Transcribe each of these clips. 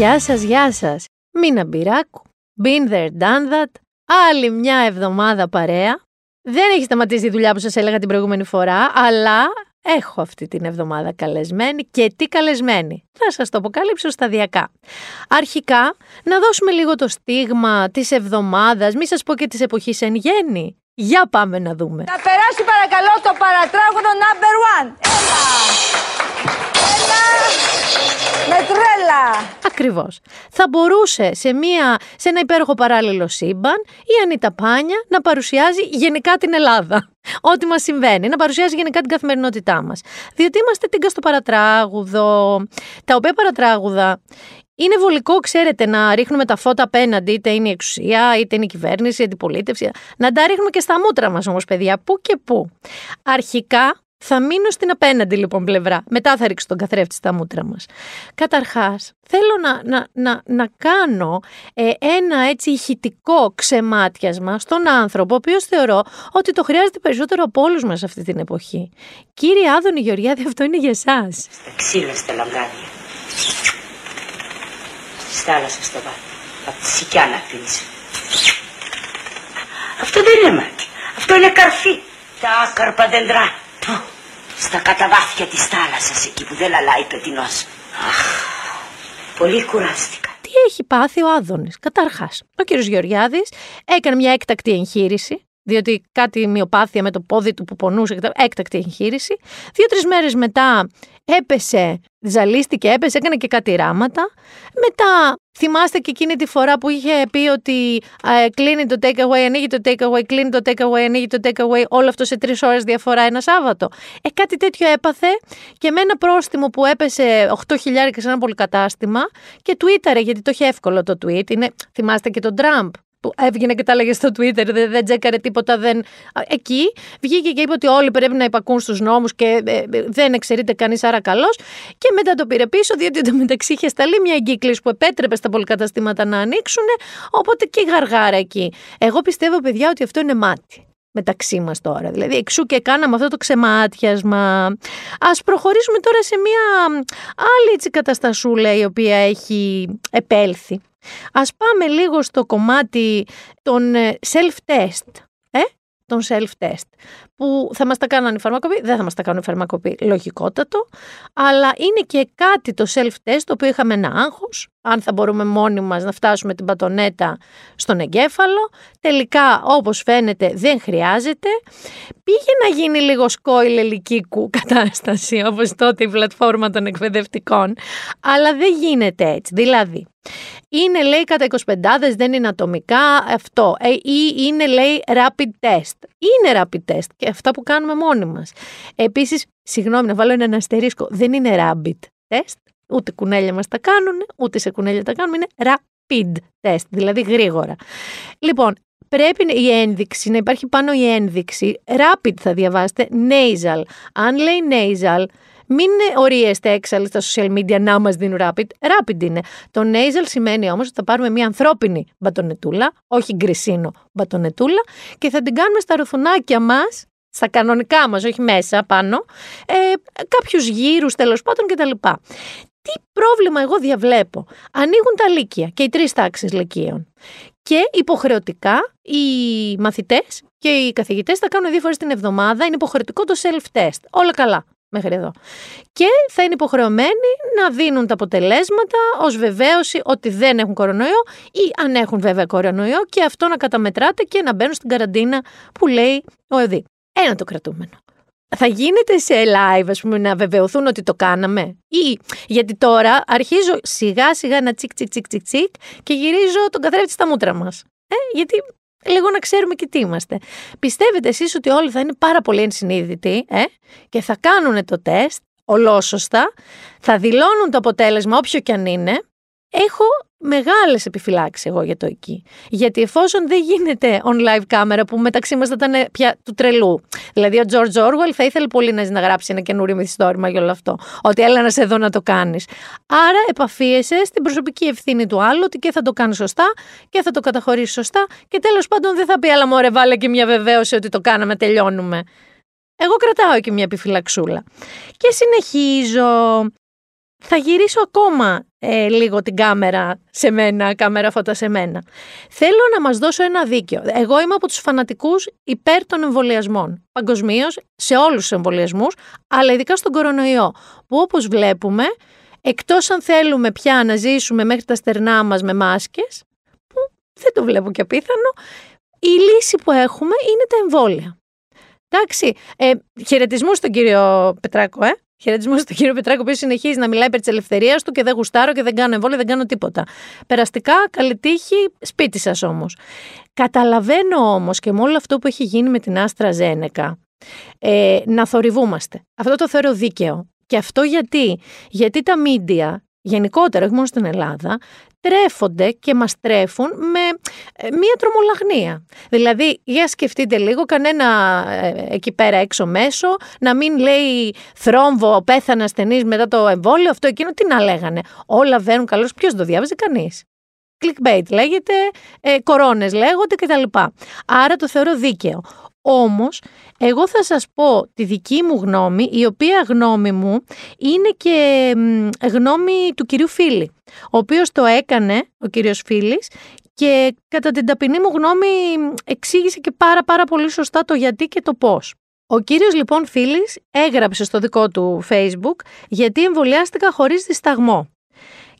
Γεια σας, γεια σας. Μίνα Μπυράκου. Been there, done that. Άλλη μια εβδομάδα παρέα. Δεν έχει σταματήσει η δουλειά που σας έλεγα την προηγούμενη φορά, αλλά έχω αυτή την εβδομάδα καλεσμένη και τι καλεσμένη; Θα σας το αποκαλύψω σταδιακά. Αρχικά, να δώσουμε λίγο το στίγμα της εβδομάδας, μη σας πω και της εποχής εν γέννη. Για πάμε να δούμε. Να περάσει παρακαλώ το παρατράγωνο number one. Έλα. Έλα. Με τρέλα. Ακριβώς. Θα μπορούσε σε, μια, σε ένα υπέροχο παράλληλο σύμπαν η Ανίτα Πάνια να παρουσιάζει γενικά την Ελλάδα. Ό,τι μας συμβαίνει, να παρουσιάζει γενικά την καθημερινότητά μας. Διότι είμαστε τίγκα στο παρατράγουδο, τα οποία παρατράγουδα είναι βολικό, ξέρετε, να ρίχνουμε τα φώτα απέναντι, είτε είναι η εξουσία, είτε είναι η κυβέρνηση, η αντιπολίτευση. Να τα ρίχνουμε και στα μούτρα μας όμως, παιδιά, πού και πού. Αρχικά θα μείνω στην απέναντι λοιπόν πλευρά. Μετά θα ρίξω τον καθρέφτη στα μούτρα μας. Καταρχάς, θέλω να, να, να, να κάνω ε, ένα έτσι ηχητικό ξεμάτιασμα στον άνθρωπο, ο οποίος θεωρώ ότι το χρειάζεται περισσότερο από όλους μας αυτή την εποχή. Κύριε Άδωνη Γεωργιάδη, αυτό είναι για εσάς. Ξύλα στα λαγκάδια. Στη θάλασσα στο βάθος. Απ' τη σικιά να αφήνεις. Αυτό δεν είναι μάτι. Αυτό είναι καρφί. Τα άκαρπα δέντρα. Του. Στα καταβάθια της θάλασσας εκεί που δεν λαλάει πετεινός. Αχ, πολύ κουράστηκα. Τι έχει πάθει ο Άδωνης; Καταρχάς, ο κύριος Γεωργιάδης έκανε μια έκτακτη εγχείρηση διότι κάτι μειοπάθεια με το πόδι του που πονούσε, έκτακτη εγχείρηση. Δύο-τρεις μέρες μετά έπεσε, ζαλίστηκε, έπεσε, έκανε και κάτι ράματα. Μετά θυμάστε και εκείνη τη φορά που είχε πει ότι ε, κλείνει το takeaway, ανοίγει το takeaway, κλείνει το takeaway, ανοίγει το takeaway, όλο αυτό σε τρεις ώρες διαφορά ένα Σάββατο. Ε, κάτι τέτοιο έπαθε και με ένα πρόστιμο που έπεσε 8.000 σε ένα πολυκατάστημα και τουίταρε, γιατί το είχε εύκολο το tweet. Είναι, θυμάστε και τον Τραμπ που έβγαινε και τα έλεγε στο Twitter, δεν, δεν τσέκαρε τίποτα. Δεν... Εκεί βγήκε και είπε ότι όλοι πρέπει να υπακούν στους νόμους και ε, ε, δεν εξαιρείται κανείς, άρα καλός. Και μετά το πήρε πίσω, διότι το μεταξύ είχε σταλεί μια εγκύκλωση που επέτρεπε στα πολυκαταστήματα να ανοίξουν. Οπότε και γαργάρα εκεί. Εγώ πιστεύω, παιδιά, ότι αυτό είναι μάτι μεταξύ μας τώρα. Δηλαδή, εξού και κάναμε αυτό το ξεμάτιασμα. Α προχωρήσουμε τώρα σε μια άλλη έτσι καταστασούλα η οποία έχει επέλθει. Ας πάμε λίγο στο κομμάτι των ε, self-test. Ε; Των self-test. Που θα μας τα κάνουν οι φαρμακοποιοί, δεν θα μας τα κάνουν οι φαρμακοποιοί, λογικότατο. Αλλά είναι και κάτι το self-test, το οποίο είχαμε ένα άγχος, αν θα μπορούμε μόνοι μας να φτάσουμε την πατονέτα στον εγκέφαλο. Τελικά, όπως φαίνεται, δεν χρειάζεται. Πήγε να γίνει λίγο σκόιλ ελικίκου κατάσταση, όπως τότε η πλατφόρμα των εκπαιδευτικών. Αλλά δεν γίνεται έτσι. Δηλαδή, είναι λέει κατά 25 δεν είναι ατομικά αυτό ε, ή είναι λέει rapid test. Είναι rapid test και αυτά που κάνουμε μόνοι μας. Επίσης, συγγνώμη να βάλω ένα αστερίσκο, δεν είναι rapid test, ούτε κουνέλια μας τα κάνουν, ούτε σε κουνέλια τα κάνουμε, είναι rapid test, δηλαδή γρήγορα. Λοιπόν, πρέπει η ένδειξη, να υπάρχει πάνω η ένδειξη, rapid θα διαβάσετε, nasal. Αν λέει nasal, μην ορίεστε έξαλλοι στα social media να μας δίνουν rapid. Rapid είναι. Το nasal σημαίνει όμως ότι θα πάρουμε μια ανθρώπινη μπατονετούλα, όχι γκρισίνο μπατονετούλα, και θα την κάνουμε στα ρουθουνάκια μας, στα κανονικά μας, όχι μέσα πάνω, ε, κάποιους γύρους τέλος πάντων κτλ. Τι πρόβλημα εγώ διαβλέπω. Ανοίγουν τα λύκεια και οι τρεις τάξεις λυκείων. Και υποχρεωτικά οι μαθητές και οι καθηγητές θα κάνουν δύο φορές την εβδομάδα. Είναι υποχρεωτικό το self-test. Όλα καλά μέχρι εδώ. Και θα είναι υποχρεωμένοι να δίνουν τα αποτελέσματα ως βεβαίωση ότι δεν έχουν κορονοϊό ή αν έχουν βέβαια κορονοϊό και αυτό να καταμετράτε και να μπαίνουν στην καραντίνα που λέει ο ΕΔΗ. Ένα το κρατούμενο. Θα γίνεται σε live, ας πούμε, να βεβαιωθούν ότι το κάναμε; Ή γιατί τώρα αρχίζω σιγά σιγά να τσικ τσικ τσικ τσικ τσικ και γυρίζω τον καθρέφτη στα μούτρα μας. Ε, γιατί λίγο να ξέρουμε και τι είμαστε. Πιστεύετε εσείς ότι όλοι θα είναι πάρα πολύ ενσυνείδητοι ε, και θα κάνουν το τεστ ολόσωστα, θα δηλώνουν το αποτέλεσμα όποιο και αν είναι. Έχω μεγάλες επιφυλάξεις εγώ για το εκεί. Γιατί εφόσον δεν γίνεται on live κάμερα που μεταξύ μας θα ήταν πια του τρελού. Δηλαδή ο George Orwell θα ήθελε πολύ να, να γράψει ένα καινούριο μυθιστόρημα για όλο αυτό. Ότι έλα να σε δω να το κάνεις. Άρα επαφίεσαι στην προσωπική ευθύνη του άλλου ότι και θα το κάνεις σωστά και θα το καταχωρήσεις σωστά και τέλος πάντων δεν θα πει άλλα μωρέ βάλε και μια βεβαίωση ότι το κάναμε, τελειώνουμε. Εγώ κρατάω και μια επιφυλαξούλα. Και συνεχίζω. Θα γυρίσω ακόμα ε, λίγο την κάμερα σε μένα, κάμερα φώτα σε μένα. Θέλω να μας δώσω ένα δίκιο. Εγώ είμαι από τους φανατικούς υπέρ των εμβολιασμών. Παγκοσμίως σε όλους τους εμβολιασμούς, αλλά ειδικά στον κορονοϊό, που όπως βλέπουμε, εκτός αν θέλουμε πια να ζήσουμε μέχρι τα στερνά μας με μάσκες, που δεν το βλέπω και απίθανο, η λύση που έχουμε είναι τα εμβόλια. Εντάξει, ε, χαιρετισμού στον κύριο Πετράκο, ε. Χαιρετισμού στον κύριο Πετράκο, που συνεχίζει να μιλάει υπέρ της ελευθερίας του και δεν γουστάρω και δεν κάνω εμβόλιο, δεν κάνω τίποτα. Περαστικά, καλή τύχη, σπίτι σας όμως. Καταλαβαίνω όμως και με όλο αυτό που έχει γίνει με την Άστρα Ζένεκα, ε, να θορυβούμαστε. Αυτό το θεωρώ δίκαιο. Και αυτό γιατί, γιατί τα μίντια γενικότερα, όχι μόνο στην Ελλάδα, τρέφονται και μας τρέφουν με ε, μία τρομολαγνία. Δηλαδή, για σκεφτείτε λίγο, κανένα ε, εκεί πέρα έξω μέσο, να μην λέει θρόμβο, πέθανε ασθενής μετά το εμβόλιο, αυτό εκείνο, τι να λέγανε. Όλα βαίνουν καλώς, ποιος το διάβαζε, κανείς. Clickbait λέγεται, ε, κορώνες λέγονται κτλ. Άρα το θεωρώ δίκαιο. Όμως, εγώ θα σας πω τη δική μου γνώμη, η οποία γνώμη μου είναι και γνώμη του κυρίου Φίλη, ο οποίος το έκανε, ο κύριος Φίλης, και κατά την ταπεινή μου γνώμη εξήγησε και πάρα πάρα πολύ σωστά το γιατί και το πώς. Ο κύριος λοιπόν Φίλης έγραψε στο δικό του facebook γιατί εμβολιάστηκα χωρίς δισταγμό.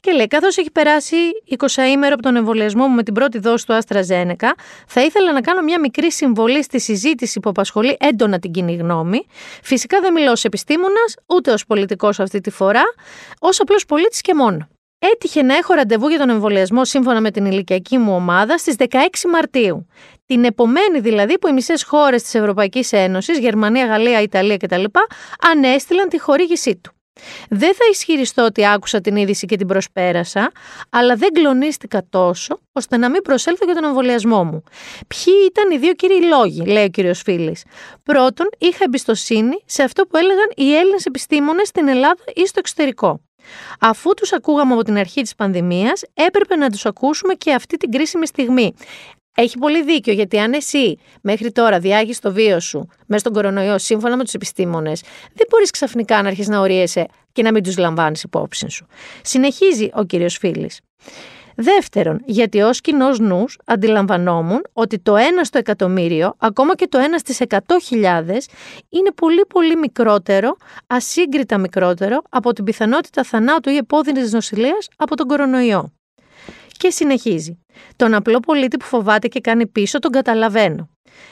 Και λέει, καθώς έχει περάσει 20 ημέρο από τον εμβολιασμό μου με την πρώτη δόση του Άστρα Ζένεκα, θα ήθελα να κάνω μια μικρή συμβολή στη συζήτηση που απασχολεί έντονα την κοινή γνώμη. Φυσικά δεν μιλώ ως επιστήμονας, ούτε ως πολιτικός αυτή τη φορά, ως απλός πολίτης και μόνος. Έτυχε να έχω ραντεβού για τον εμβολιασμό σύμφωνα με την ηλικιακή μου ομάδα στις 16 Μαρτίου. Την επομένη δηλαδή που οι μισές χώρες της Ευρωπαϊκής Ένωσης, Γερμανία, Γαλλία, Ιταλία κτλ., ανέστηλαν τη χορήγησή του. Δεν θα ισχυριστώ ότι άκουσα την είδηση και την προσπέρασα, αλλά δεν κλονίστηκα τόσο ώστε να μην προσέλθω για τον εμβολιασμό μου. Ποιοι ήταν οι δύο κύριοι λόγοι, λέει ο κύριος Φίλης. Πρώτον, είχα εμπιστοσύνη σε αυτό που έλεγαν οι Έλληνες επιστήμονες στην Ελλάδα ή στο εξωτερικό. Αφού τους ακούγαμε από την αρχή της πανδημίας, έπρεπε να τους ακούσουμε και αυτή την κρίσιμη στιγμή. Έχει πολύ δίκιο, γιατί αν εσύ μέχρι τώρα διάγεις το βίο σου μέσα στον κορονοϊό σύμφωνα με τους επιστήμονες, δεν μπορείς ξαφνικά να αρχίσεις να ορίεσαι και να μην τους λαμβάνεις υπόψη σου. Συνεχίζει ο κύριος Φίλης. Δεύτερον, γιατί ως κοινός νους αντιλαμβανόμουν ότι το ένα στο εκατομμύριο, ακόμα και το ένα στις εκατό χιλιάδες, είναι πολύ πολύ μικρότερο, ασύγκριτα μικρότερο από την πιθανότητα θανάτου ή επώδυνης νοσηλείας από τον κορονοϊό. Και συνεχίζει. Τον απλό πολίτη που φοβάται και κάνει πίσω τον καταλαβαίνω.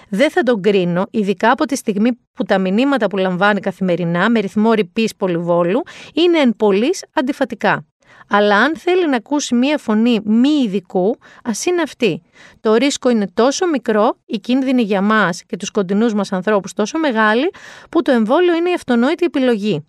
Δεν θα τον κρίνω, ειδικά από τη στιγμή που τα μηνύματα που λαμβάνει καθημερινά με ρυθμό ρηπής πολυβόλου είναι εν πολλής αντιφατικά. Αλλά αν θέλει να ακούσει μία φωνή μη ειδικού, ας είναι αυτή. Το ρίσκο είναι τόσο μικρό, η κίνδυνη για μας και τους κοντινούς μας ανθρώπους τόσο μεγάλη, που το εμβόλιο είναι η αυτονόητη επιλογή.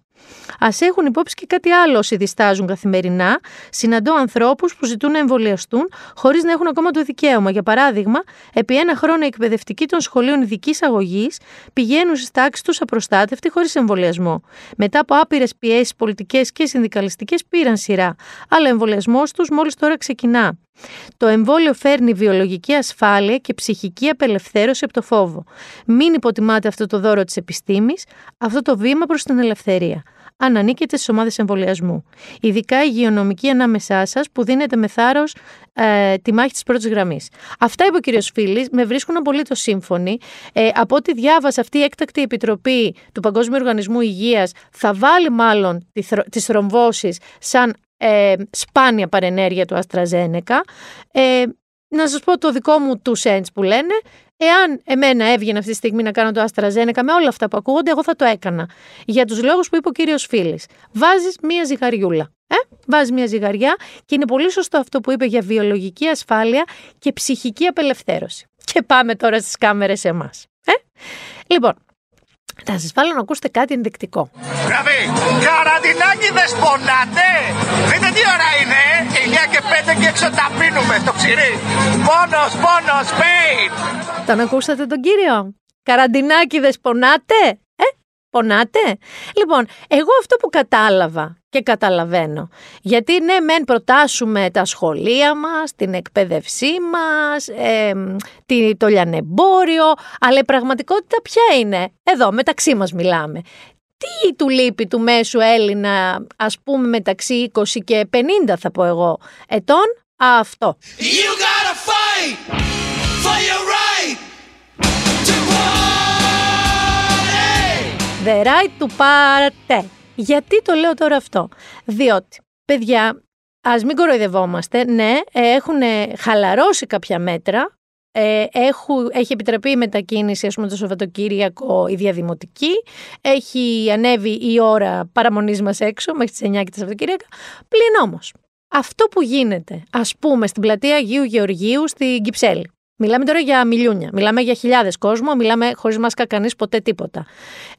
Α έχουν υπόψη και κάτι άλλο όσοι διστάζουν καθημερινά. Συναντώ ανθρώπους που ζητούν να εμβολιαστούν χωρίς να έχουν ακόμα το δικαίωμα. Για παράδειγμα, επί ένα χρόνο οι εκπαιδευτικοί των σχολείων ειδικής αγωγής πηγαίνουν στις τάξεις τους απροστάτευτοι χωρίς εμβολιασμό. Μετά από άπειρες πιέσεις πολιτικές και συνδικαλιστικές πήραν σειρά. Αλλά ο εμβολιασμός τους μόλις τώρα ξεκινά. Το εμβόλιο φέρνει βιολογική ασφάλεια και ψυχική απελευθέρωση από το φόβο. Μην υποτιμάτε αυτό το δώρο της επιστήμης, αυτό το βήμα προς την ελευθερία. Αν ανήκετε στις ομάδες εμβολιασμού. Ειδικά η υγειονομική ανάμεσά σας που δίνετε με θάρρος ε, τη μάχη της πρώτης γραμμής. Αυτά είπε ο κ. Φίλης, με βρίσκουν απολύτως σύμφωνοι. Ε, από ό,τι διάβασα, αυτή η έκτακτη επιτροπή του Παγκόσμιου Οργανισμού Υγείας θα βάλει μάλλον τις θρομβώσεις σαν ε, σπάνια παρενέργεια του Αστραζένεκα. Ε, να σας πω το δικό μου του cents που λένε, εάν εμένα έβγαινε αυτή τη στιγμή να κάνω το Αστραζένεκα με όλα αυτά που ακούγονται, εγώ θα το έκανα. Για τους λόγους που είπε ο κύριος Φίλης. Βάζεις μία ζυγαριούλα. Ε; Βάζεις μια ζυγαριά και είναι πολύ σωστό αυτό που είπε για βιολογική ασφάλεια και ψυχική απελευθέρωση. Και πάμε τώρα στις κάμερες εμάς. Ε; Λοιπόν, θα σας βάλω να ακούσετε κάτι ενδεικτικό. Δηλαδή, καραντινάκι δεν σπονάτε. Δείτε τι ώρα είναι. 9 και 5 και έξω τα πίνουμε στο ξηρί. Πόνος, πόνος, pain. Τον ακούσατε τον κύριο; Καραντινάκι δεν σπονάτε. Ε, πονάτε; Λοιπόν, εγώ αυτό που κατάλαβα και καταλαβαίνω. Γιατί ναι, μεν προτάσουμε τα σχολεία μας, την εκπαίδευσή μας, ε, το λιανεμπόριο, αλλά η πραγματικότητα ποια είναι; Εδώ, μεταξύ μας μιλάμε. τι του λείπει του μέσου Έλληνα, ας πούμε μεταξύ 20 και 50 θα πω εγώ ετών, αυτό. You gotta fight for your right to party. The right to party. Γιατί το λέω τώρα αυτό. Διότι, παιδιά, ας μην κοροϊδευόμαστε, ναι, έχουν χαλαρώσει κάποια μέτρα, ε, έχου, έχει επιτραπεί η μετακίνηση ας πούμε το Σαββατοκύριακο η διαδημοτική. Έχει ανέβει η ώρα παραμονής μας έξω μέχρι τις 9 και τα Σαββατοκύριακα. Πλην όμως αυτό που γίνεται ας πούμε στην πλατεία Αγίου Γεωργίου στην Κυψέλη Μιλάμε τώρα για μιλιούνια, μιλάμε για χιλιάδες κόσμο, μιλάμε χωρίς μάσκα κανείς ποτέ τίποτα.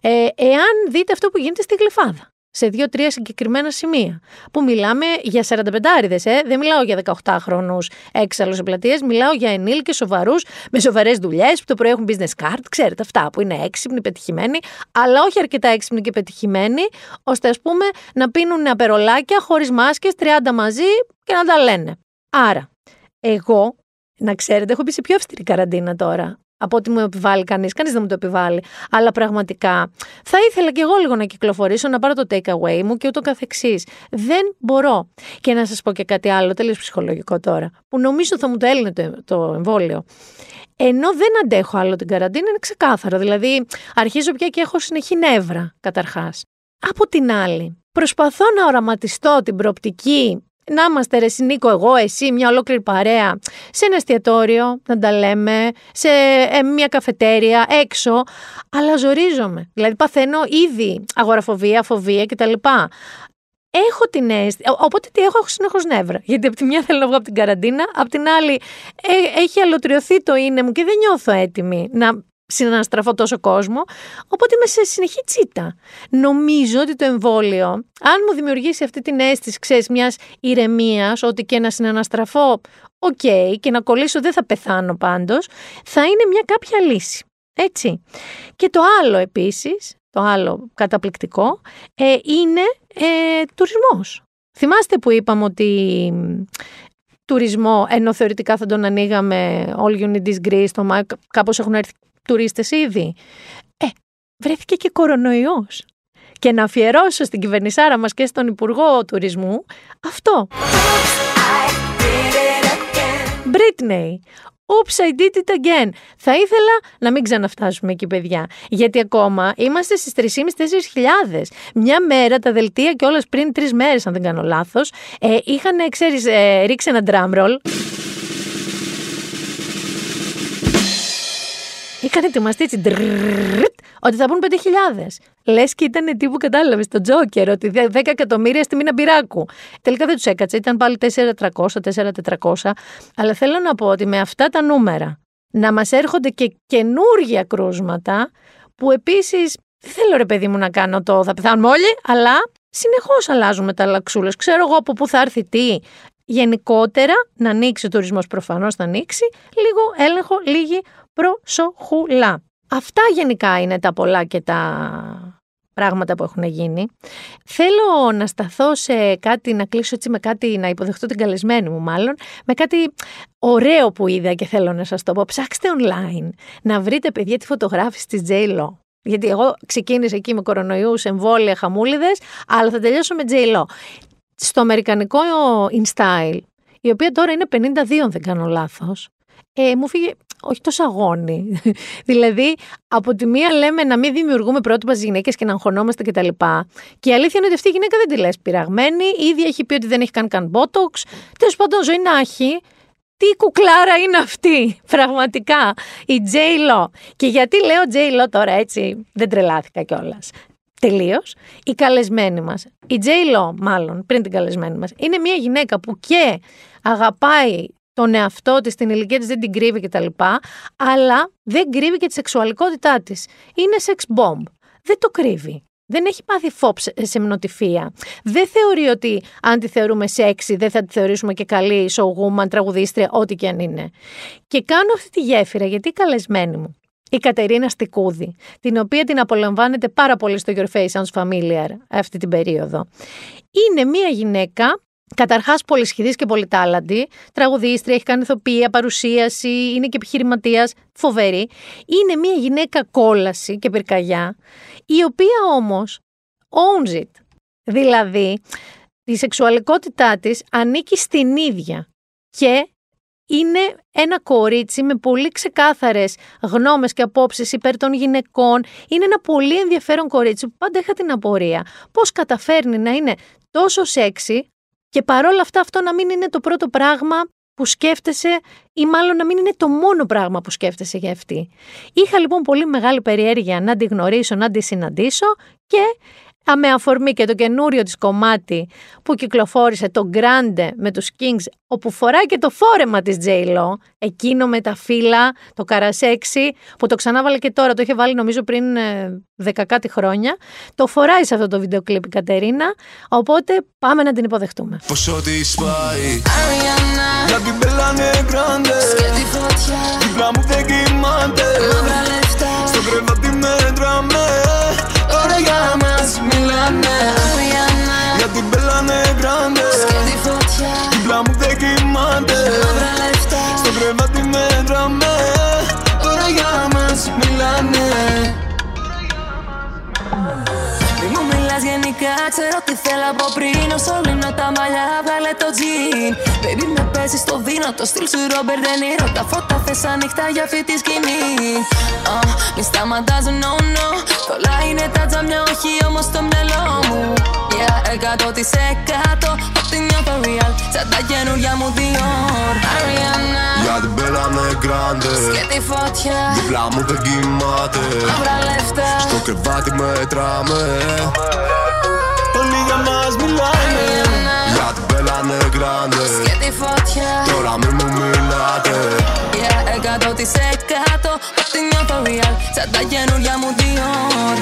Ε, εάν δείτε αυτό που γίνεται στη Γλυφάδα, σε δύο-τρία συγκεκριμένα σημεία. Που μιλάμε για 45 άριδε, ε. δεν μιλάω για 18χρονου έξαλλους επλατείες, μιλάω για ενήλικες σοβαρούς, με σοβαρές δουλειές, που το πρωί έχουν business card, ξέρετε αυτά που είναι έξυπνοι, πετυχημένοι, αλλά όχι αρκετά έξυπνοι και πετυχημένοι, ώστε ας πούμε να πίνουν απερολάκια χωρίς μάσκες, 30 μαζί και να τα λένε. Άρα, εγώ, να ξέρετε, έχω μπει σε πιο αυστηρή καραντίνα τώρα από ό,τι μου επιβάλλει κανείς. Κανείς δεν μου το επιβάλλει. Αλλά πραγματικά θα ήθελα κι εγώ λίγο να κυκλοφορήσω, να πάρω το take away μου και ούτω καθεξής. Δεν μπορώ. Και να σας πω και κάτι άλλο, τελείως ψυχολογικό τώρα, που νομίζω θα μου το έλυνε το, το εμβόλιο. Ενώ δεν αντέχω άλλο την καραντίνα, είναι ξεκάθαρο. Δηλαδή, αρχίζω πια και έχω συνεχή νεύρα, καταρχάς. Από την άλλη, προσπαθώ να οραματιστώ την προοπτική να είμαστε ρε Νίκο, εγώ, εσύ, μια ολόκληρη παρέα, σε ένα εστιατόριο, να τα λέμε, σε ε, μια καφετέρια, έξω, αλλά ζορίζομαι. Δηλαδή παθαίνω ήδη αγοραφοβία, φοβία κτλ. Έχω την αίσθηση. Οπότε τι έχω, έχω συνεχώς νεύρα. Γιατί από τη μια θέλω να βγω από την καραντίνα, από την άλλη ε, έχει αλλοτριωθεί το είναι μου και δεν νιώθω έτοιμη να συναναστραφώ τόσο κόσμο, οπότε είμαι σε συνεχή τσίτα. Νομίζω ότι το εμβόλιο, αν μου δημιουργήσει αυτή την αίσθηση, ξέρεις, μιας ηρεμίας, ότι και να συναναστραφώ, ok, okay, και να κολλήσω δεν θα πεθάνω πάντως, θα είναι μια κάποια λύση. Έτσι. Και το άλλο επίσης, το άλλο καταπληκτικό, ε, είναι ε, τουρισμός. Θυμάστε που είπαμε ότι τουρισμό, ενώ θεωρητικά θα τον ανοίγαμε all you need is Greece, το Μάιο, κάπως έχουν έρθει τουρίστες ήδη. Ε, βρέθηκε και κορονοϊός. Και να αφιερώσω στην κυβερνησάρα μας και στον Υπουργό Τουρισμού αυτό. Britney. Oops, I did it again. Θα ήθελα να μην ξαναφτάσουμε εκεί, παιδιά. Γιατί ακόμα είμαστε στις 3.500-4.000. Μια μέρα τα δελτία και όλες πριν τρεις μέρες, αν δεν κάνω λάθος, ε, είχαν, ξέρεις, ε, ρίξει ένα drum roll. Είχαν ετοιμαστεί έτσι ότι θα πούν 5.000. Λε και ήταν τύπου, κατάλαβε, το Τζόκερ, ότι 10 εκατομμύρια στη μήνα μπυράκου. Τελικά δεν του έκατσε, ήταν πάλι 4.300, 4.400. Αλλά θέλω να πω ότι με αυτά τα νούμερα να μα έρχονται και καινούργια κρούσματα, που επίση δεν θέλω ρε παιδί μου να κάνω το θα πεθάνουμε όλοι, αλλά συνεχώ αλλάζουμε τα λαξούλε. Ξέρω εγώ από πού θα έρθει τι. Γενικότερα, να ανοίξει ο τουρισμός προφανώς θα ανοίξει, λίγο έλεγχο, λίγη προσοχούλα. Αυτά γενικά είναι τα πολλά και τα πράγματα που έχουν γίνει. Θέλω να σταθώ σε κάτι, να κλείσω έτσι με κάτι, να υποδεχτώ την καλεσμένη μου μάλλον, με κάτι ωραίο που είδα και θέλω να σας το πω. Ψάξτε online να βρείτε παιδιά τη φωτογράφηση της J-Lo. Γιατί εγώ ξεκίνησα εκεί με κορονοϊούς, εμβόλια, χαμούλιδες, αλλά θα τελειώσω με J-Lo. Στο αμερικανικό InStyle, η οποία τώρα είναι 52 αν δεν κάνω λάθος, ε, μου φύγε όχι τόσο αγώνι. δηλαδή, από τη μία λέμε να μην δημιουργούμε πρότυπα στις γυναίκες και να αγχωνόμαστε κτλ. Και, και η αλήθεια είναι ότι αυτή η γυναίκα δεν τη λες πειραγμένη. Ήδη έχει πει ότι δεν έχει καν καν μπότοξ. Τέλος πάντων, ζωή να έχει. Τι κουκλάρα είναι αυτή, πραγματικά. Η J. Lo. Και γιατί λέω J. Lo τώρα έτσι, δεν τρελάθηκα κιόλας. Τελείως. Η καλεσμένη μας, η J. Lo, μάλλον πριν την καλεσμένη μας, είναι μια γυναίκα που και αγαπάει τον εαυτό της, την ηλικία της δεν την κρύβει κτλ. Αλλά δεν κρύβει και τη σεξουαλικότητά της. Είναι sex bomb. Δεν το κρύβει. Δεν έχει πάθει φόπ σε μνοτυφία. Δεν θεωρεί ότι αν τη θεωρούμε σεξι δεν θα τη θεωρήσουμε και καλή showwoman, τραγουδίστρια, ό,τι και αν είναι. Και κάνω αυτή τη γέφυρα γιατί η καλεσμένη μου, η Κατερίνα Στικούδη, την οποία την απολαμβάνετε πάρα πολύ στο Your Face Sounds Familiar αυτή την περίοδο, είναι μια γυναίκα Καταρχάς, πολυσχηδής και πολυτάλαντη. Τραγουδίστρια, έχει κάνει ηθοποιία, παρουσίαση, είναι και επιχειρηματίας. Φοβερή. Είναι μια γυναίκα κόλαση και πυρκαγιά, η οποία όμως owns it. Δηλαδή, η σεξουαλικότητά της ανήκει στην ίδια και είναι ένα κορίτσι με πολύ ξεκάθαρες γνώμες και απόψεις υπέρ των γυναικών. Είναι ένα πολύ ενδιαφέρον κορίτσι που πάντα είχα την απορία. Πώς καταφέρνει να είναι τόσο σεξι και παρόλα αυτά αυτό να μην είναι το πρώτο πράγμα που σκέφτεσαι ή μάλλον να μην είναι το μόνο πράγμα που σκέφτεσαι για αυτή. Είχα λοιπόν πολύ μεγάλη περιέργεια να τη γνωρίσω, να τη συναντήσω και με αφορμή και το καινούριο της κομμάτι που κυκλοφόρησε το Grande με τους Kings όπου φοράει και το φόρεμα της J-Lo εκείνο με τα φύλλα, το καρασέξι που το ξανάβαλε και τώρα, το είχε βάλει νομίζω πριν ε, δεκακάτι χρόνια το φοράει σε αυτό το βίντεο κλιπ η Κατερίνα οπότε πάμε να την υποδεχτούμε. Πόσο τη σπάει. Για την πελάνε γκράντε. Δίπλα μου δεν κοιμάται μιλάς γενικά, ξέρω τι θέλω από πριν. Όσο λύνω τα μαλλιά, βγάλε το τζιν. Baby με παίζεις στο βίνο, το στυλ σου Ρόμπερ Ντενίρο Τα φώτα θες ανοιχτά για αυτή τη σκηνή. Uh, Μη σταματάς, no, no. Όλα είναι τα τζαμιά, όχι όμως το μυαλό μου. Yeah, εκατό της εκατό. Ό,τι νιώθω real, σαν τα καινούργια μου Dior. Ariana, Για την πελάνε γκράντε. Και τη φωτιά. Δίπλα μου δεν κοιμάται. Μαύρα λεφτά. Στο κρεβάτι μέτραμε Όλοι για μας μιλάνε. Για την πελάνε γκράντε και τη φωτιά. Τώρα μη μου μιλάτε. Yeah, εκατό της εκατό. Ό,τι νιώθω real. Σαν τα καινούργια μου Dior.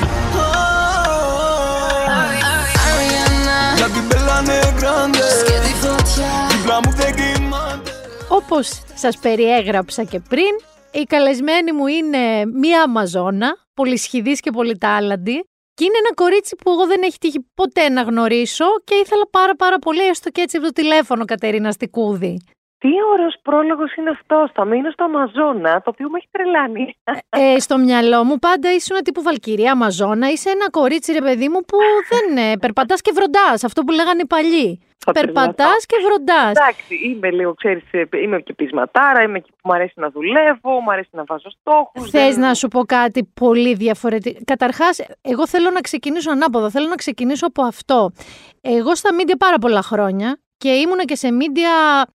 Ariana. Για την πελάνε γκράντε και τη φωτιά. Δίπλα μου δεν κοιμάται. Όπως σας περιέγραψα και πριν, η καλεσμένη μου είναι μία Αμαζόνα, πολυσχηδής και πολυτάλαντη και είναι ένα κορίτσι που εγώ δεν έχει τύχει ποτέ να γνωρίσω και ήθελα πάρα πάρα πολύ έστω και έτσι από το τηλέφωνο Κατερίνα Στικούδη. Τι ωραίος πρόλογος είναι αυτός. Θα μείνω στο Αμαζόνα, το οποίο με έχει τρελάνει. Ε, στο μυαλό μου πάντα ήσουν τύπου Βαλκυρία, Αμαζόνα. Είσαι ένα κορίτσι, ρε παιδί μου, που δεν ε, περπατάς και βροντάς. Αυτό που λέγανε οι παλιοί. Θα Περπατάς τρελαθώ. και βροντάς. Εντάξει, είμαι λίγο, ξέρεις, ε, είμαι και πεισματάρα, είμαι και που μου αρέσει να δουλεύω, μου αρέσει να βάζω στόχους. Θες δεν- να σου πω κάτι πολύ διαφορετικό; Καταρχάς, εγώ θέλω να ξεκινήσω ανάποδα. Θέλω να ξεκινήσω από αυτό. Εγώ στα μίντια πάρα πολλά χρόνια και ήμουνα και σε μίντια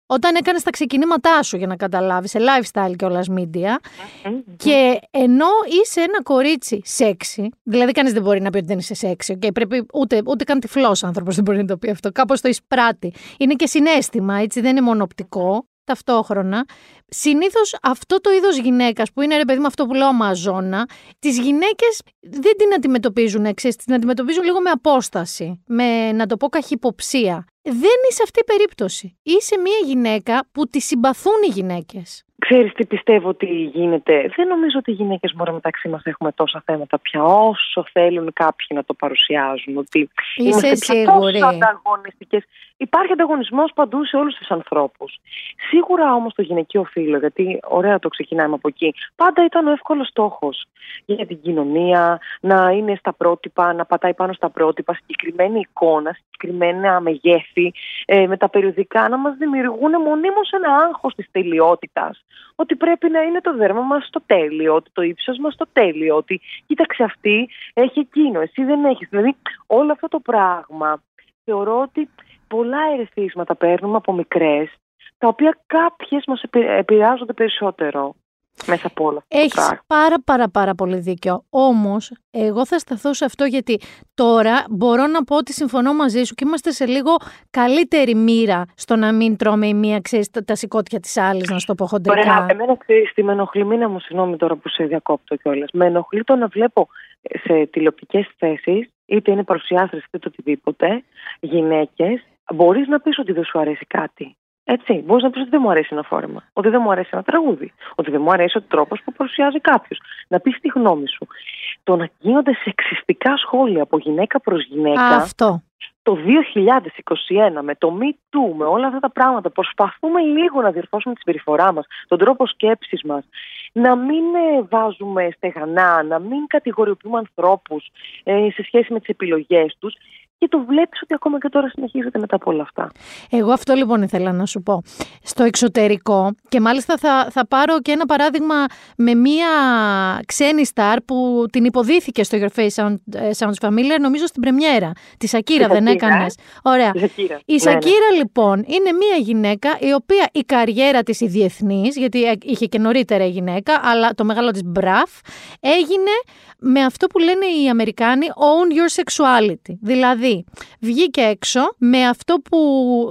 όταν έκανες τα ξεκινήματά σου για να καταλάβεις, σε lifestyle και όλας μίντια. Μμμ. Και ενώ είσαι ένα κορίτσι σεξι, δηλαδή κανείς δεν μπορεί να πει ότι δεν είσαι σεξι, okay, πρέπει ούτε, ούτε καν τυφλός άνθρωπος δεν μπορεί να το πει αυτό. Κάπως το εισπράττει. Είναι και συνέστημα, έτσι, δεν είναι μόνο οπτικό. Ταυτόχρονα, συνήθως αυτό το είδος γυναίκας που είναι ρε παιδί με αυτό που λέω Αμαζόνα, τις γυναίκες δεν την αντιμετωπίζουν εξή, την αντιμετωπίζουν λίγο με απόσταση, με να το πω καχυποψία. Δεν είσαι αυτή η περίπτωση. Είσαι μια γυναίκα που τη συμπαθούν οι γυναίκες. Ξέρεις τι πιστεύω ότι γίνεται. Δεν νομίζω ότι οι γυναίκες μόνο μεταξύ μας έχουμε τόσα θέματα πια όσο θέλουν κάποιοι να το παρουσιάζουν. Ότι Είσαι είμαστε πια σίγουρη. τόσο ανταγωνιστικές. Υπάρχει ανταγωνισμός παντού σε όλους τους ανθρώπους. Σίγουρα όμως το γυναικείο φύλλο, γιατί ωραία το ξεκινάμε από εκεί, πάντα ήταν ο εύκολος στόχος για την κοινωνία, να είναι στα πρότυπα, να πατάει πάνω στα πρότυπα, συγκεκριμένη εικόνα, συγκεκριμένα μεγέθη, ε, με τα περιοδικά να μας δημιουργούν μονίμως ένα άγχος της τελειότητας. Ότι πρέπει να είναι το δέρμα μας στο τέλειο, ότι το ύψος μας στο τέλειο, ότι κοίταξε αυτή έχει εκείνο, εσύ δεν έχεις. Δηλαδή όλο αυτό το πράγμα θεωρώ ότι πολλά ερεθίσματα παίρνουμε από μικρές, τα οποία κάποιες μας επη- επηρεάζονται περισσότερο μέσα από όλα αυτά τα Έχεις πράγματα. πάρα πάρα πάρα πολύ δίκιο. Όμως, εγώ θα σταθώ σε αυτό γιατί τώρα μπορώ να πω ότι συμφωνώ μαζί σου και είμαστε σε λίγο καλύτερη μοίρα στο να μην τρώμε η μία, ξέρεις, τα, τα σηκώτια της άλλης, να σου το πω χοντρικά. Ωραία, εμένα ξέρεις τι με ενοχλεί, μην μου συγγνώμη τώρα που σε διακόπτω κιόλας. Με ενοχλεί το να βλέπω σε τηλεοπτικές θέσεις, είτε είναι παρουσιάστρες είτε το οτιδήποτε, γυναίκες, μπορείς να πεις ότι δεν σου αρέσει κάτι. Έτσι, μπορείς να πεις ότι δεν μου αρέσει ένα φόρεμα, ότι δεν μου αρέσει ένα τραγούδι, ότι δεν μου αρέσει ο τρόπος που παρουσιάζει κάποιος. Να πεις τη γνώμη σου. Το να γίνονται σεξιστικά σχόλια από γυναίκα προς γυναίκα Αυτό. το 2021 με το Me Too, με όλα αυτά τα πράγματα, προσπαθούμε λίγο να διορθώσουμε τη συμπεριφορά μας, τον τρόπο σκέψης μας, να μην ε, βάζουμε στεγανά, να μην κατηγοριοποιούμε ανθρώπους ε, σε σχέση με τις επιλογές τους και το βλέπεις ότι ακόμα και τώρα συνεχίζεται μετά από όλα αυτά. Εγώ αυτό λοιπόν ήθελα να σου πω. Στο εξωτερικό, και μάλιστα θα, θα πάρω και ένα παράδειγμα με μία ξένη στάρ που την υποδίθηκε στο Your Face Sound, ε, Sounds Familiar, νομίζω στην πρεμιέρα. Τη Σακύρα δεν Σακύρα, έκανες. Ωραία. Η Σακύρα. Η Ναι, Σακύρα λοιπόν είναι μία γυναίκα η οποία η καριέρα της η διεθνής, γιατί ε, είχε και νωρίτερα η γυναίκα, αλλά το μεγάλο της μπραφ, έγινε με αυτό που λένε οι Αμερικάνοι own your sexuality. Δηλαδή, βγήκε έξω με αυτό που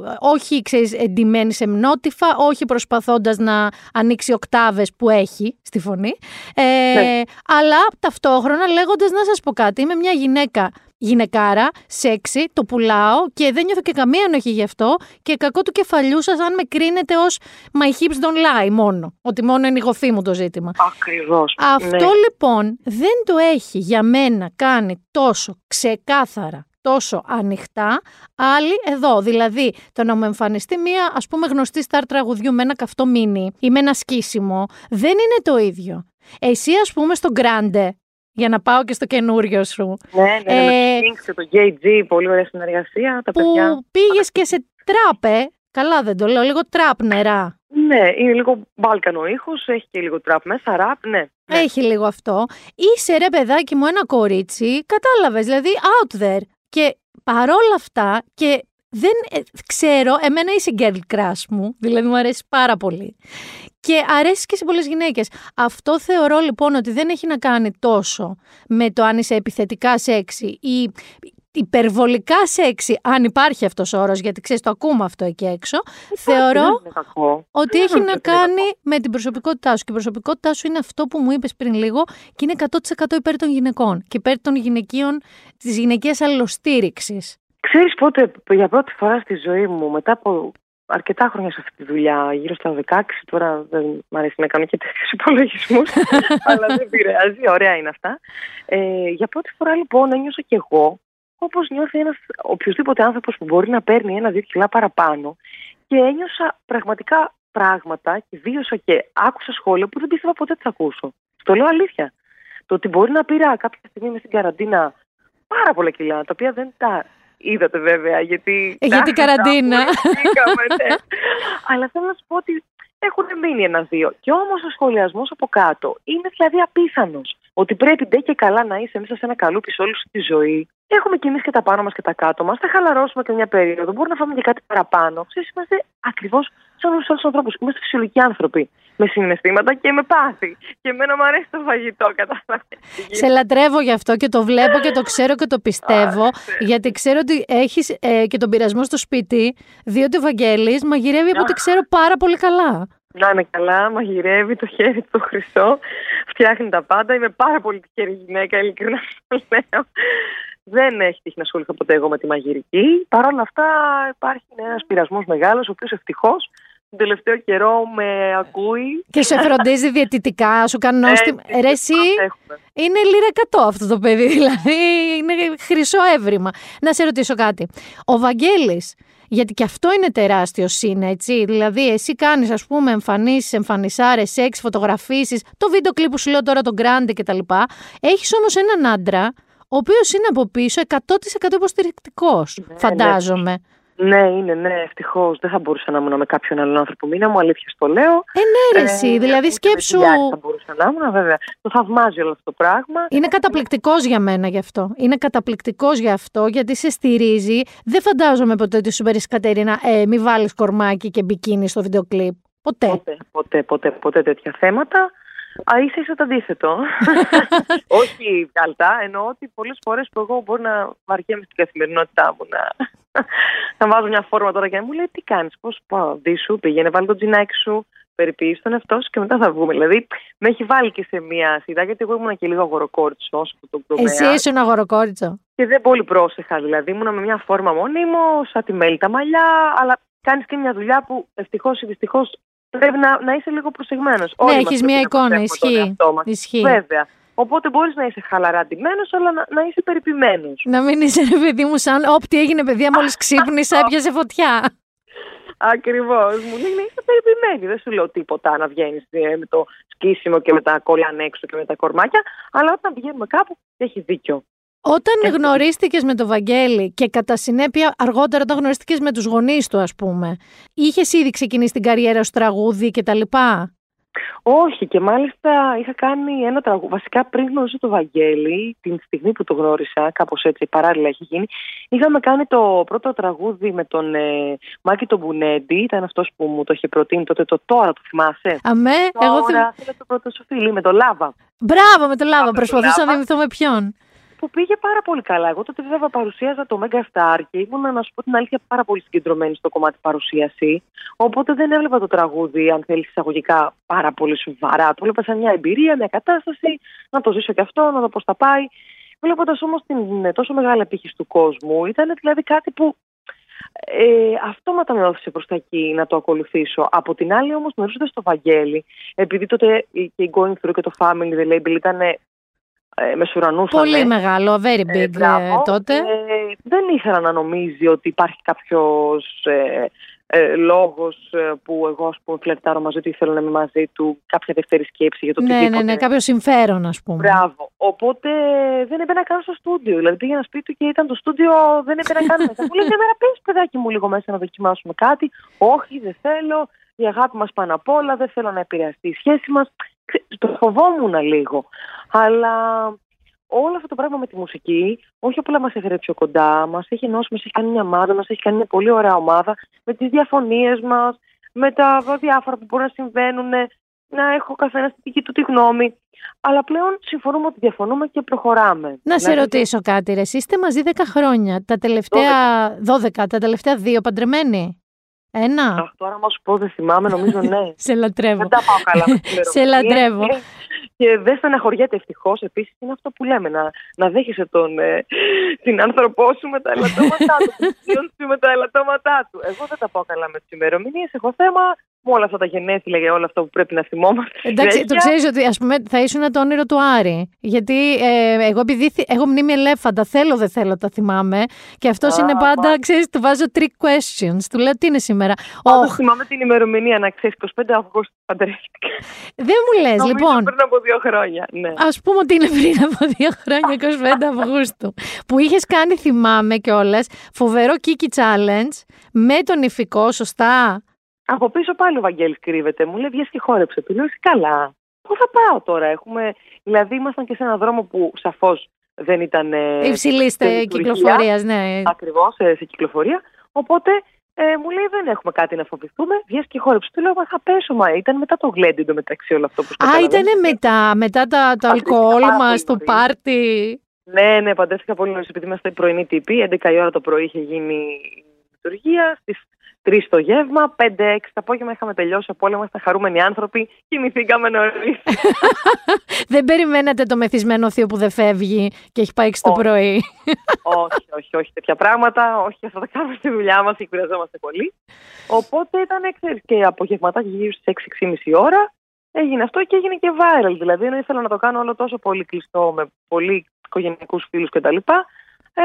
ε, όχι, ξέρεις, εντυμένης σε μνότυφα, όχι προσπαθώντας να ανοίξει οκτάβες που έχει στη φωνή, ε, Ναι. αλλά ταυτόχρονα λέγοντας να σας πω κάτι, είμαι μια γυναίκα γυναικάρα, σεξι, το πουλάω και δεν νιώθω και καμία ενοχή γι' αυτό και κακό του κεφαλιού σας αν με κρίνετε ως my hips don't lie μόνο, ότι μόνο είναι η γοφή μου το ζήτημα. Ακριβώς. Αυτό Ναι. λοιπόν δεν το έχει για μένα κάνει τόσο ξεκάθαρα, τόσο ανοιχτά άλλη εδώ. Δηλαδή το να μου εμφανιστεί μία ας πούμε γνωστή στάρ τραγουδιού με ένα καυτό μίνι ή με ένα σκίσιμο δεν είναι το ίδιο. Εσύ ας πούμε στο Grande, για να πάω και στο καινούριο σου, Ναι, ναι, Ε, με το Kings και το JG, πολύ ωραία συνεργασία. Τα που παιδιά. πήγες και σε τράπε, καλά δεν το λέω, λίγο τραπ νερά. Ναι, είναι λίγο μπάλκανο ήχος, έχει και λίγο τραπ μέσα, ραπ, ναι. ναι. Έχει λίγο αυτό. Είσαι ρε παιδάκι μου ένα κορίτσι, κατάλαβες, δηλαδή out there. Και παρόλα αυτά και δεν ε, ξέρω, εμένα είσαι girl crush μου, δηλαδή μου αρέσει πάρα πολύ. Και αρέσει και σε πολλές γυναίκες. Αυτό θεωρώ λοιπόν ότι δεν έχει να κάνει τόσο με το αν είσαι επιθετικά σεξι ή υπερβολικά σεξι, αν υπάρχει αυτός ο όρος, γιατί ξέρεις το ακούμε αυτό εκεί έξω, θεωρώ Δεν είναι κακό. ότι Δεν έχει νομίζω να ότι είναι κάνει με την προσωπικότητά σου. Και η προσωπικότητά σου είναι αυτό που μου είπες πριν λίγο και είναι 100% υπέρ των γυναικών και υπέρ των γυναικείων, της γυναικείας αλληλοστήριξης. Ξέρεις πότε για πρώτη φορά στη ζωή μου, μετά από αρκετά χρόνια σε αυτή τη δουλειά, γύρω στα 16, τώρα δεν μ' αρέσει να κάνω και τέτοιους υπολογισμούς, αλλά δεν πειράζει, ωραία είναι αυτά. Ε, για πρώτη φορά λοιπόν ένιωσα και εγώ, όπως νιώθει ένας οποιοδήποτε άνθρωπος που μπορεί να παίρνει ένα-δύο κιλά παραπάνω και ένιωσα πραγματικά πράγματα και βίωσα και άκουσα σχόλια που δεν πίστευα ποτέ ότι θα ακούσω. Στο λέω αλήθεια. Το ότι μπορεί να πήρα κάποια στιγμή μες στην καραντίνα πάρα πολλά κιλά, τα οποία δεν τα είδατε βέβαια, γιατί... Ε, γιατί τα- καραντίνα; τα απολυθήκαμε, ναι. Αλλά θέλω να σου πω ότι έχουν μείνει ένα-δύο. Και όμως ο σχολιασμός από κάτω είναι δηλαδή απίθανος. Ότι πρέπει ντε και καλά να είσαι μέσα σε ένα καλούπι σε όλη σου τη ζωή. Έχουμε κι εμεί και τα πάνω μας και τα κάτω μας. Θα χαλαρώσουμε και μια περίοδο. Μπορούμε να φάμε και κάτι παραπάνω. Ξέρεις, είμαστε ακριβώς σαν όλους τους άλλου ανθρώπους. Είμαστε φυσιολογικοί άνθρωποι. Με συναισθήματα και με πάθη. Και εμένα μου αρέσει το φαγητό, κατάλαβες. Σε λατρεύω γι' αυτό και το βλέπω και το ξέρω και το πιστεύω, γιατί ξέρω ότι έχεις ε, και τον πειρασμό στο σπίτι, διότι ο Βαγγέλης μαγειρεύει από ό,τι ξέρω πάρα πολύ καλά. Να είναι καλά, μαγειρεύει το χέρι του το χρυσό, φτιάχνει τα πάντα. Είμαι πάρα πολύ τυχερή γυναίκα, ειλικρινά το λέω. Δεν έχει τύχει να ασχοληθώ ποτέ εγώ με τη μαγειρική. Παρ' όλα αυτά υπάρχει ένα πειρασμός μεγάλος, ο οποίος ευτυχώς τον τελευταίο καιρό με ακούει. Και σε φροντίζει διαιτητικά, σου κάνει νόστιμο. Έτσι, Ρε εσύ, προσέχουμε. είναι λίρα 100 αυτό το παιδί, δηλαδή είναι χρυσό έβριμα. Να σε ρωτήσω κάτι. Ο Βαγγέλης, γιατί και αυτό είναι τεράστιο σύν, έτσι. Δηλαδή, εσύ κάνεις, ας πούμε, εμφανίσεις, εμφανισάρες, σεξ, φωτογραφίσεις, το βίντεο κλιπ που σου λέω τώρα, τον Grande κτλ. Έχεις όμως έναν άντρα, ο οποίος είναι από πίσω 100% υποστηρικτικός, ναι. φαντάζομαι. Ναι, είναι, ναι, ευτυχώς. Δεν θα μπορούσα να ήμουν με κάποιον άλλον άνθρωπο. Μήνα μου, αλήθειας στο λέω. Ε, ναι, ρε, εσύ, Ε, δηλαδή ούτε με σκέψου. τη Γιάννη Θα μπορούσα να ήμουν, βέβαια. Το θαυμάζει όλο αυτό το πράγμα. Είναι καταπληκτικός για μένα γι' αυτό. Είναι καταπληκτικός γι' αυτό, γιατί σε στηρίζει. Δεν φαντάζομαι ποτέ ότι σου παίρνει Κατερίνα, ε, μη βάλεις κορμάκι και μπικίνι στο βίντεο κλιπ. Ποτέ. Ποτέ, ποτέ, ποτέ, ποτέ τέτοια θέματα. Α, ίσα ίσα το αντίθετο. Όχι καλτά, εννοώ ότι πολλές φορές που εγώ μπορεί να βαριέμαι στην καθημερινότητά μου να, να βάζω μια φόρμα τώρα και να μου λέει τι κάνεις, πώς πάω, δι σου, πήγαινε βάλει το τζινάκι σου, περιποιείς τον εαυτό σου και μετά θα βγούμε. Δηλαδή με έχει βάλει και σε μια σειρά γιατί εγώ ήμουν και λίγο αγοροκόρτσο από τον τομέα Εσύ ήσουν αγοροκόριτσο. και δεν πολύ πρόσεχα δηλαδή. Ήμουνα με μια φόρμα μονίμω, σαν τη μέλη τα μαλλιά, αλλά κάνεις και μια δουλειά που ευτυχώς ή δυστυχώς πρέπει να, να είσαι λίγο προσεγμένος. Ναι, Όλοι μας έχει πρέπει μία να εικόνα. προσέχουμε τον Ισχύει. εαυτό μας. Ισχύει. Βέβαια. Οπότε μπορείς να είσαι χαλαρά ντυμένο, αλλά να, να είσαι περιποιημένος. Να μην είσαι ρε παιδί μου σαν όπτι έγινε παιδιά μόλις ξύπνησα έπιασε φωτιά. Ακριβώς. Μου λέει να είσαι περιποιημένη. Δεν σου λέω τίποτα να βγαίνεις με το σκίσιμο και με τα κολλάν έξω και με τα κορμάκια. Αλλά όταν βγαίνουμε κάπου, έχεις δίκιο. Όταν Έτσι. γνωρίστηκες με τον Βαγγέλη και κατά συνέπεια αργότερα όταν γνωρίστηκες με τους γονείς του ας πούμε, είχες ήδη ξεκινήσει την καριέρα σου τραγούδι και τα λοιπά; Όχι, και μάλιστα είχα κάνει ένα τραγούδι. Βασικά πριν γνωρίσω το Βαγγέλη, την στιγμή που το γνώρισα, κάπως έτσι παράλληλα έχει γίνει, είχαμε κάνει το πρώτο τραγούδι με τον ε, Μάκη τον Μπουνέντη. Ήταν αυτός που μου το είχε προτείνει τότε, το τώρα, το θυμάσαι; Αμέ, εγώ θυμ... Τώρα θέλω το πρώτο σου φίλι, με το Λάβα. Μπράβο με το Λάβα, με το προσπαθούσα να Λάβα. θυμηθώ με ποιον. Που πήγε πάρα πολύ καλά. Εγώ τότε βέβαια παρουσίαζα το Mega Star και ήμουν, να σου πω την αλήθεια, πάρα πολύ συγκεντρωμένη στο κομμάτι παρουσίαση. Οπότε δεν έβλεπα το τραγούδι, αν θέλεις εισαγωγικά, πάρα πολύ σοβαρά. Το έβλεπα σαν μια εμπειρία, μια κατάσταση, να το ζήσω και αυτό, να δω πώς θα πάει. Βλέποντας όμως την ε, τόσο μεγάλη απήχηση του κόσμου, ήταν δηλαδή κάτι που ε, αυτόματα με όθησε προς τα εκεί να το ακολουθήσω. Από την άλλη, όμως, γνωρίζοντας το Βαγγέλη, επειδή τότε και η Going Through και το Family The Label ήταν ε, μεσουρανούσαν. Πολύ μεγάλο, very big Ε, ε, μπράβο. τότε. Ε, δεν ήθελα να νομίζει ότι υπάρχει κάποιος ε, ε, λόγος ε, που εγώ ας πούμε φλερτάρω μαζί του ή θέλω να είμαι μαζί του, κάποια δεύτερη σκέψη για το ναι, οτιδήποτε. ναι, ναι, κάποιο συμφέρον ας πούμε. Μπράβο. Οπότε δεν έμπαινα καν στο στούντιο. Δηλαδή πήγαινα σπίτι του και ήταν το στούντιο, δεν έμπαινα καν μέσα. Μου λέει μια μέρα πες παιδάκι μου λίγο μέσα να δοκιμάσουμε κάτι. Όχι, δεν θέλω. Η αγάπη μας πάνω απ' όλα. Δεν θέλω να επηρεαστεί η σχέση μας. Ξε- Το φοβόμουν λίγο. Αλλά όλο αυτό το πράγμα με τη μουσική, όχι απλά μας έφερε πιο κοντά, μας έχει ενώσει, μας έχει κάνει μια ομάδα, μας έχει κάνει μια πολύ ωραία ομάδα με τις διαφωνίες μας, με τα διάφορα που μπορούν να συμβαίνουν, να έχω καθένα τη δική του τη γνώμη. Αλλά πλέον συμφωνούμε ότι διαφωνούμε και προχωράμε. Να σε Δηλαδή, ρωτήσω κάτι ρε, εσείς είστε μαζί 10 χρόνια, τα τελευταία 12, τα τελευταία δύο παντρεμένοι; Ένα. Αχ, τώρα μα σου πω, δεν θυμάμαι, νομίζω ναι. Σε λατρεύω. δεν τα πάω καλά με τις Σε ημερομηνίες. λατρεύω. Και- Και δεν στεναχωριέται ευτυχώς. Επίσης είναι αυτό που λέμε, να, να δέχεσαι τον, ε, την άνθρωπό σου με τα ελαττώματά του, τον θείο σου με τα ελαττώματά του. Εγώ δεν τα πάω καλά με τις ημερομηνίες. Έχω θέμα με όλα αυτά τα γενέθλια και όλα αυτά που πρέπει να θυμόμαστε. Εντάξει, το συνέχεια. ξέρεις ότι ας πούμε, θα ήσουν το όνειρο του Άρη. Γιατί ε, εγώ, επειδή θυ- έχω μνήμη ελέφαντα, θέλω δεν θέλω, τα θυμάμαι. Και αυτός Α, είναι πάντα, μάλιστα. ξέρεις, του βάζω trick questions. Του λέω τι είναι σήμερα; Πάντως Όχ, θυμάμαι την ημερομηνία να ξέρεις 25 Αυγούστου παντρεύτηκα. δεν μου λες, Νομίζω λοιπόν. Πριν από δύο χρόνια. Ναι. Α πούμε ότι είναι πριν από δύο χρόνια, 25 Αυγούστου. που είχες κάνει, θυμάμαι κιόλας, φοβερό Kiki Challenge με τον ηφικό, σωστά; Από πίσω πάλι ο Βαγγέλης κρύβεται. Μου λέει βγες και χόρεψε. Του λέω «Είσαι καλά. Πού θα πάω τώρα. Έχουμε... Δηλαδή ήμασταν και σε έναν δρόμο που σαφώς δεν ήταν ε, Υψηλή σε λειτουργία. κυκλοφορίας, ναι. ακριβώς σε, σε κυκλοφορία. Οπότε ε, μου λέει δεν έχουμε κάτι να φοβηθούμε. Βγες και χόρεψε. Του λέω μα θα πέσω. Μα ήταν μετά το γλέντι μεταξύ όλο αυτό που Α, ήταν μετά, μετά τα, το Παντρεύτηκα αλκοόλ πάρα μας, πολύ το νωρίς. πάρτι. Ναι, ναι, παντρεύτηκα πολύ νωρίς επειδή είμαστε πρωινή τύπη. 11 η ώρα το πρωί είχε γίνει η λειτουργία. Στις 3 το γεύμα, 5-6 το απόγευμα είχαμε τελειώσει από όλα. Είμαστε χαρούμενοι άνθρωποι. Κοιμηθήκαμε νωρίς. Δεν περιμένατε το μεθυσμένο θείο που δεν φεύγει και έχει πάει 6 το Όχι. πρωί; όχι, όχι, όχι τέτοια πράγματα. Όχι, αυτά τα κάνουμε στη δουλειά μας και κουραζόμαστε πολύ. Οπότε ήταν, ξέρεις, και απογευματάκι γύρω στις 6-6.30 ώρα. Έγινε αυτό και έγινε και viral. Δηλαδή, ενώ ήθελα να το κάνω όλο τόσο πολύ κλειστό με πολύ οικογενειακούς φίλους κτλ. Ε,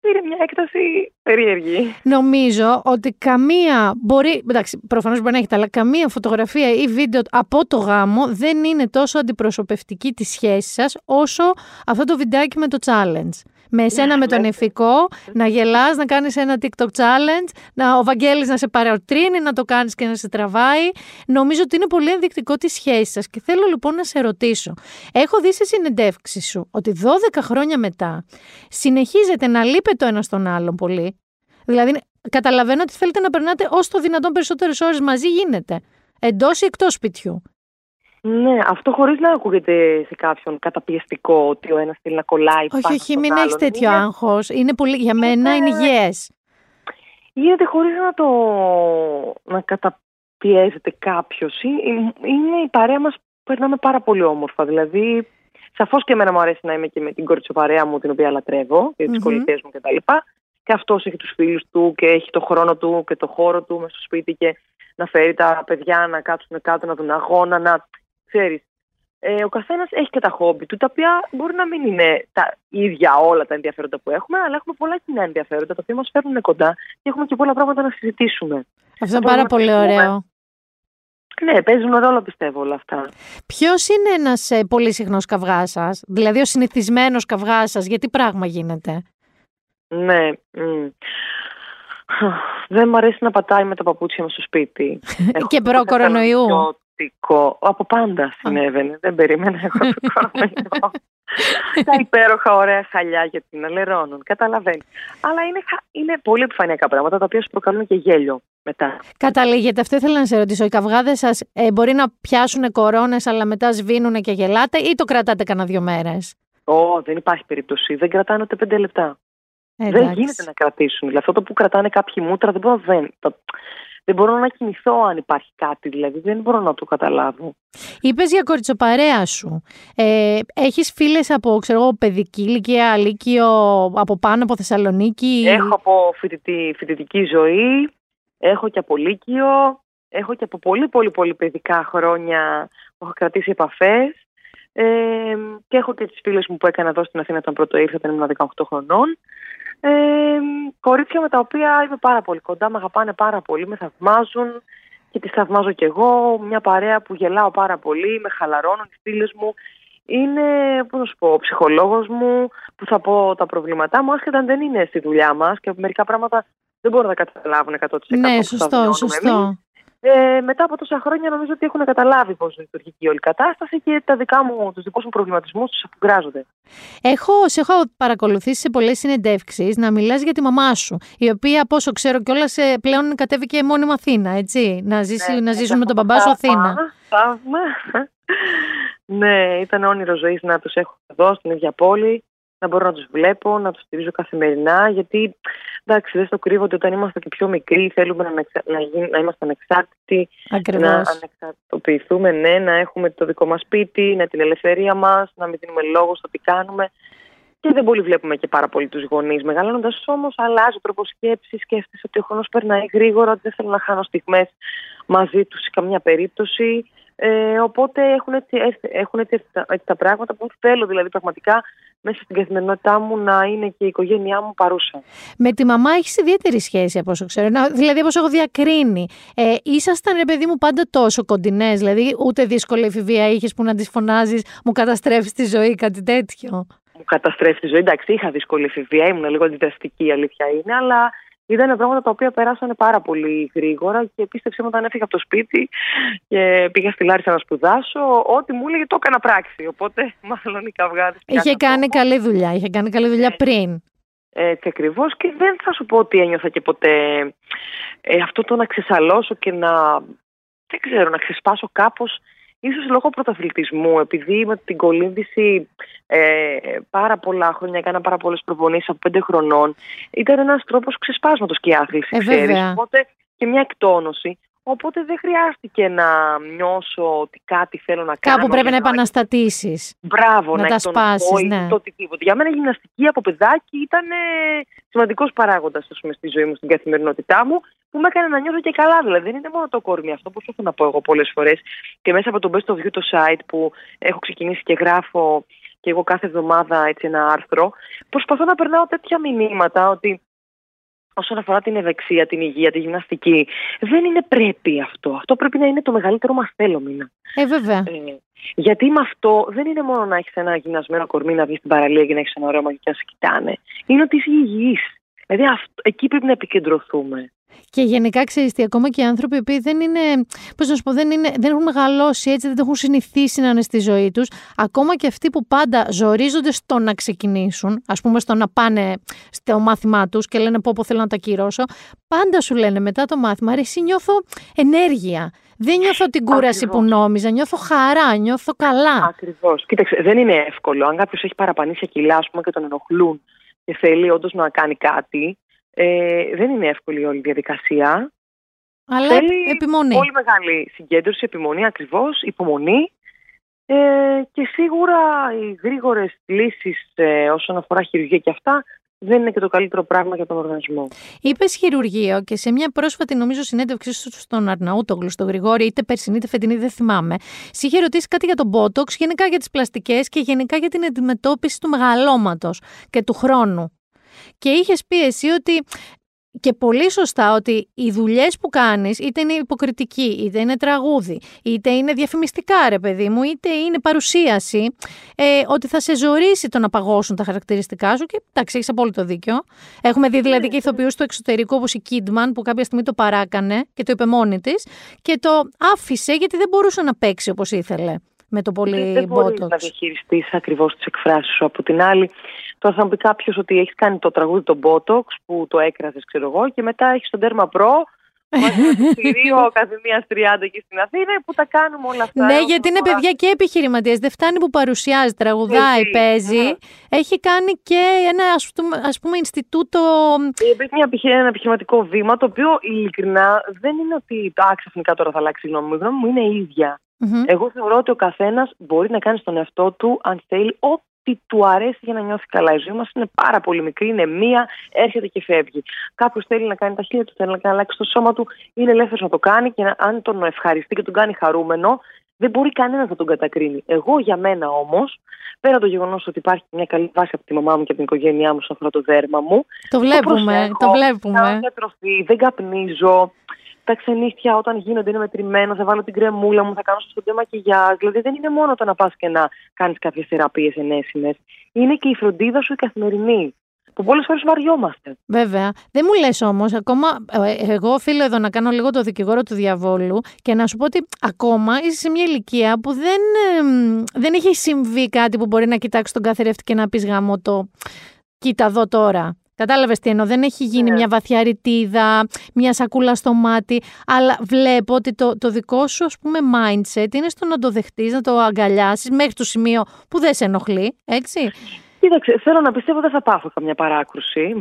πήρε μια έκταση περίεργη. Νομίζω ότι καμία μπορεί. Εντάξει, προφανώς μπορεί να έχετε, αλλά καμία φωτογραφία ή βίντεο από το γάμο δεν είναι τόσο αντιπροσωπευτική τη σχέση σας όσο αυτό το βιντεάκι με το challenge. Με εσένα με τον εφικό, να γελάς, να κάνεις ένα TikTok challenge, να, ο Βαγγέλης να σε παροτρύνει, να το κάνεις και να σε τραβάει. Νομίζω ότι είναι πολύ ενδεικτικό τη σχέση σας και θέλω λοιπόν να σε ρωτήσω. Έχω δει σε συνεντεύξεις σου ότι 12 χρόνια μετά συνεχίζετε να λείπετε το ένα στον άλλον πολύ. Δηλαδή, καταλαβαίνω ότι θέλετε να περνάτε όσο το δυνατόν περισσότερες ώρες μαζί γίνεται. Εντός ή εκτός σπιτιού. Ναι, αυτό χωρίς να ακούγεται σε κάποιον καταπιεστικό ότι ο ένας θέλει να κολλάει Όχι, πάνω όχι, στον μην άλλον. έχει τέτοιο Είναι- άγχος. Είναι πολύ, για μένα είναι υγιέ. Γίνεται χωρίς να το να καταπιέζεται κάποιος. Ε, Είναι η παρέα μας που περνάμε πάρα πολύ όμορφα. Δηλαδή, σαφώς και εμένα μου αρέσει να είμαι και με την κοριτσοπαρέα μου, την οποία λατρεύω, και τις Μμμ. κολλητές μου κτλ. Και αυτός έχει τους φίλους του και έχει το χρόνο του και το χώρο του μέσα στο σπίτι και να φέρει τα παιδιά να κάτσουν κάτω, να δουν αγώνα, να ξέρεις. Ε, ο καθένας έχει και τα χόμπι του, τα οποία μπορεί να μην είναι τα ίδια όλα τα ενδιαφέροντα που έχουμε, αλλά έχουμε πολλά κοινά ενδιαφέροντα, τα οποία μας φέρνουν κοντά και έχουμε και πολλά πράγματα να συζητήσουμε. Αυτό είναι πάρα πολύ ωραίο. Ναι, παίζουν ρόλο πιστεύω όλα αυτά. Ποιος είναι ένας ε, πολύ συχνός καυγάς σας, δηλαδή ο συνηθισμένος καυγάς σας, γιατί πράγμα γίνεται; Ναι. μ. Δεν μου αρέσει να πατάει με τα παπούτσια μου στο σπίτι. Έχω Και το προ-κορονοϊού. Θεσσαλονικιώτικο. Από πάντα συνέβαινε. Δεν περίμενα εγώ το κορονοϊό. τα υπέροχα ωραία χαλιά για την αλερώνουν. Καταλαβαίνεις. Αλλά είναι, χα- είναι πολύ επιφανειακά πράγματα τα οποία σου προκαλούν και γέλιο μετά. Καταλήγεται, αυτό ήθελα να σε ρωτήσω. Οι καυγάδες σας ε, μπορεί να πιάσουν κορώνες, αλλά μετά σβήνουν και γελάτε, ή το κρατάτε κανένα δύο μέρες; Ω, δεν υπάρχει περίπτωση. Δεν κρατάνε ούτε πέντε λεπτά. Ε, Δεν γίνεται να κρατήσουν. Δηλαδή αυτό το που κρατάνε κάποιοι μούτρα δεν μπορώ, δεν, το- δεν μπορώ να κινηθώ αν υπάρχει κάτι. Δηλαδή δεν μπορώ να το καταλάβω. Είπες για κοριτσοπαρέα σου. Ε, Έχεις φίλες από ξέρω, εγώ, παιδική ηλικία, λύκειο, από πάνω από Θεσσαλονίκη; Έχω από φοιτητή, φοιτητική ζωή, έχω και από λύκειο, έχω και από πολύ πολύ πολύ παιδικά χρόνια που έχω κρατήσει επαφές ε, και έχω και τις φίλες μου που έκανα εδώ στην Αθήνα όταν πρώτο ήρθα, όταν ήμουν 18 χρονών. Ε, κορίτσια με τα οποία είμαι πάρα πολύ κοντά, με αγαπάνε πάρα πολύ, με θαυμάζουν και τις θαυμάζω κι εγώ. Μια παρέα που γελάω πάρα πολύ, με χαλαρώνουν οι φίλες μου. Είναι, πώς να σου πω, ο ψυχολόγος μου που θα πω τα προβλήματά μου, άσχετα αν δεν είναι στη δουλειά μας και μερικά πράγματα δεν μπορούν να τα καταλάβουν 100% ναι, που τα σωστό, βιώνουμε σωστό. εμείς. Ε, μετά από τόσα χρόνια νομίζω ότι έχουν καταλάβει πώς λειτουργεί και η όλη κατάσταση και τα δικά μου, τους δικούς μου προβληματισμούς τους αφουγκράζονται. Έχω, σε έχω παρακολουθήσει σε πολλές συνεντεύξεις να μιλάς για τη μαμά σου, η οποία, από όσο ξέρω κιόλας, πλέον κατέβηκε μόνιμα Αθήνα, έτσι. Να, ζήσει, Ναι, να ναι, ζήσουν με τον έχω μπαμπά σου θαύμα, Αθήνα. θαύμα. ναι, ήταν όνειρο ζωής να τους έχω εδώ στην ίδια πόλη, να μπορώ να τους βλέπω, να τους στηρίζω καθημερινά. Γιατί εντάξει, δεν το κρύβω ότι όταν είμαστε και πιο μικροί θέλουμε να, ανεξα- να, γίν- να είμαστε ανεξάρτητοι, Ακριβώς. να ανεξαρτητοποιηθούμε, ναι, να έχουμε το δικό μας σπίτι, να την ελευθερία μας, να μην δίνουμε λόγο στο τι κάνουμε. Και δεν πολύ βλέπουμε και πάρα πολύ τους γονείς. Μεγαλώνοντας όμως, αλλάζει ο τρόπος σκέψης. Σκέφτεσαι ότι ο χρόνος περνάει γρήγορα, ότι δεν θέλω να χάνω στιγμές μαζί τους σε καμία περίπτωση. Ε, οπότε έχουν έτσι, έτσι- έχουν έτσι, έτσι τα- έτσι τα πράγματα που θέλω δηλαδή πραγματικά μέσα στην καθημερινότητά μου να είναι και η οικογένειά μου παρούσα. Με τη μαμά έχεις ιδιαίτερη σχέση, από όσο ξέρω. Να- Δηλαδή, όπω έχω διακρίνει. Ε, ήσασταν, ρε παιδί μου, πάντα τόσο κοντινές. Δηλαδή, ούτε δύσκολη εφηβεία είχες που να τη φωνάζεις, μου καταστρέφεις τη ζωή, κάτι τέτοιο. Μου καταστρέφεις τη ζωή. Εντάξει, είχα δύσκολη εφηβεία, ήμουν λίγο αντιδραστική, η αλήθεια είναι, αλλά ήταν πράγματα τα οποία περάσανε πάρα πολύ γρήγορα και πίστεψε με όταν έφυγα από το σπίτι και πήγα στη Λάρισα να σπουδάσω, ό,τι μου έλεγε το έκανα πράξη. Οπότε, μάλλον οι καυγάδες. Είχε κάνει καλή δουλειά. Είχε κάνει καλή δουλειά πριν. Έτσι ακριβώς και δεν θα σου πω ότι ένιωθα και ποτέ ε, αυτό το να ξεσαλώσω και να, δεν ξέρω, να ξεσπάσω κάπως ίσως λόγω πρωταθλητισμού, επειδή με την κολύμβηση ε, πάρα πολλά χρόνια έκανα πάρα πολλές προπονήσεις από πέντε χρονών, ήταν ένας τρόπος ξεσπάσματος και η άθληση, Ε, ξέρεις. βέβαια. Οπότε και μια εκτόνωση. Οπότε δεν χρειάστηκε να νιώσω ότι κάτι θέλω να κάνω. Κάπου πρέπει για να επαναστατήσεις. Μπράβο, να να, τα εκτονωθώ σπάσεις, ή ναι. το οτιδήποτε. Για μένα η γυμναστική από παιδάκι ήταν σημαντικός παράγοντας στη ζωή μου, στην καθημερινότητά μου, που με έκανε να νιώθω και καλά. Δηλαδή δεν είναι μόνο το κορμί αυτό που έχω να πω εγώ πολλές φορές. Και μέσα από το Best of You το site που έχω ξεκινήσει και γράφω και εγώ κάθε εβδομάδα έτσι ένα άρθρο, προσπαθώ να περνάω τέτοια μηνύματα ότι όσον αφορά την ευεξία, την υγεία, τη γυμναστική, δεν είναι πρέπει αυτό. Αυτό πρέπει να είναι το μεγαλύτερο μας θέλομυνα. Ε, βέβαια. Ε, γιατί με αυτό δεν είναι μόνο να έχεις ένα γυμνασμένο κορμί να βγεις στην παραλία και να έχεις ένα ωραίο μαγικό και να σε κοιτάνε. Είναι ότι είσαι υγιής. Δηλαδή αυτό, εκεί πρέπει να επικεντρωθούμε. Και γενικά ξέρεις τι, ακόμα και οι άνθρωποι που δεν είναι, πώς να σου πω, δεν, είναι, δεν έχουν μεγαλώσει έτσι, δεν έχουν συνηθίσει να είναι στη ζωή τους, ακόμα και αυτοί που πάντα ζορίζονται στο να ξεκινήσουν, ας πούμε στο να πάνε στο μάθημά τους και λένε πω πω θέλω να τα κυρώσω, πάντα σου λένε μετά το μάθημα, ρε εσύ νιώθω ενέργεια. Δεν νιώθω την κούραση Ακριβώς. που νόμιζα, νιώθω χαρά, νιώθω καλά. Ακριβώς. Κοίταξε, δεν είναι εύκολο. Αν κάποιος έχει παραπανήσει κιλά, ας πούμε, και τον ενοχλούν και θέλει όντως να κάνει κάτι, ε, δεν είναι εύκολη η όλη διαδικασία. Αλλά Θέλει επιμονή. Πολύ μεγάλη συγκέντρωση, επιμονή ακριβώς, υπομονή. Ε, και σίγουρα οι γρήγορες λύσεις ε, όσον αφορά χειρουργία και αυτά δεν είναι και το καλύτερο πράγμα για τον οργανισμό. Είπες χειρουργείο και σε μια πρόσφατη, νομίζω, συνέντευξή σου στον Αρναούτογλου, στον Γρηγόρη, είτε περσινή είτε φετινή, δεν θυμάμαι. Σε είχε ρωτήσει κάτι για τον Botox, γενικά για τις πλαστικές και γενικά για την αντιμετώπιση του μεγαλώματος και του χρόνου. Και είχες πει εσύ ότι και πολύ σωστά ότι οι δουλειές που κάνεις, είτε είναι υποκριτική, είτε είναι τραγούδι, είτε είναι διαφημιστικά, ρε παιδί μου, είτε είναι παρουσίαση, ε, ότι θα σε ζωρίσει το να παγώσουν τα χαρακτηριστικά σου. Και εντάξει, έχεις απόλυτο δίκιο. Έχουμε δει δηλαδή και ηθοποιούς του εξωτερικού, όπως η Kidman, που κάποια στιγμή το παράκανε και το είπε μόνη της και το άφησε γιατί δεν μπορούσε να παίξει όπως ήθελε με το πολύ δεν μπορείς Botox. να διαχειριστείς ακριβώς τις εκφράσεις σου. Από την άλλη, τώρα θα μου πει κάποιος ότι έχεις κάνει το τραγούδι το Botox που το έκρασε, ξέρω εγώ, και μετά έχεις τον τέρμα προ. Μαζί με το στηρίο κάθε μία 30 εκεί στην Αθήνα που τα κάνουμε όλα αυτά. Ναι, Όσον γιατί είναι αφορά- παιδιά και επιχειρηματίες. Δεν φτάνει που παρουσιάζει, τραγουδάει, Έτσι, παίζει. ναι. Έχει κάνει και ένα ας πούμε, ας πούμε Ινστιτούτο. Υπήρχε μια επιχει- ένα επιχειρηματικό βήμα το οποίο ειλικρινά δεν είναι ότι το ξαφνικά τώρα θα αλλάξει η γνώμη μου. Η γνώμη μου είναι η ίδια. Μμμ. Εγώ θεωρώ ότι ο καθένας μπορεί να κάνει στον εαυτό του, αν θέλει, ό,τι του αρέσει για να νιώθει καλά. Η ζωή μας είναι πάρα πολύ μικρή, είναι μία, έρχεται και φεύγει. Κάποιος θέλει να κάνει τα χέρια του, θέλει να αλλάξει το σώμα του, είναι ελεύθερος να το κάνει και να, αν τον ευχαριστεί και τον κάνει χαρούμενο, δεν μπορεί κανένας να τον κατακρίνει. Εγώ για μένα όμως, πέρα από το γεγονός ότι υπάρχει μια καλή βάση από τη μαμά μου και από την οικογένειά μου στον αφορά το δέρμα μου, Το βλέπουμε, προσέχω, το Κάνω βλέπουμε. διατροφή, δεν καπνίζω. Τα ξενύχια όταν γίνονται είναι μετρημένα, θα βάλω την κρεμούλα μου, θα κάνω στο στόμα μακιγιάζ. Δηλαδή δεν είναι μόνο το να πας και να κάνεις κάποιες θεραπείες ενέσιμες. Είναι και η φροντίδα σου η καθημερινή. Που πολλές φορές βαριόμαστε. Βέβαια. Δεν μου λες όμως, ακόμα, ε, εγώ οφείλω εδώ να κάνω λίγο το δικηγόρο του διαβόλου και να σου πω ότι ακόμα είσαι σε μια ηλικία που δεν, εμ, δεν έχει συμβεί κάτι που μπορεί να κοιτάξεις τον καθρέφτη και να πεις γάμο το κοίτα εδώ τώρα. Κατάλαβες τι εννοώ. Δεν έχει γίνει Ναι. μια βαθιά ρητίδα, μια σακούλα στο μάτι. Αλλά βλέπω ότι το, το δικό σου ας πούμε mindset είναι στο να το δεχτείς, να το αγκαλιάσεις μέχρι το σημείο που δεν σε ενοχλεί. Έτσι. Κοίταξε, θέλω να πιστεύω δεν θα πάθω καμιά παράκρουση.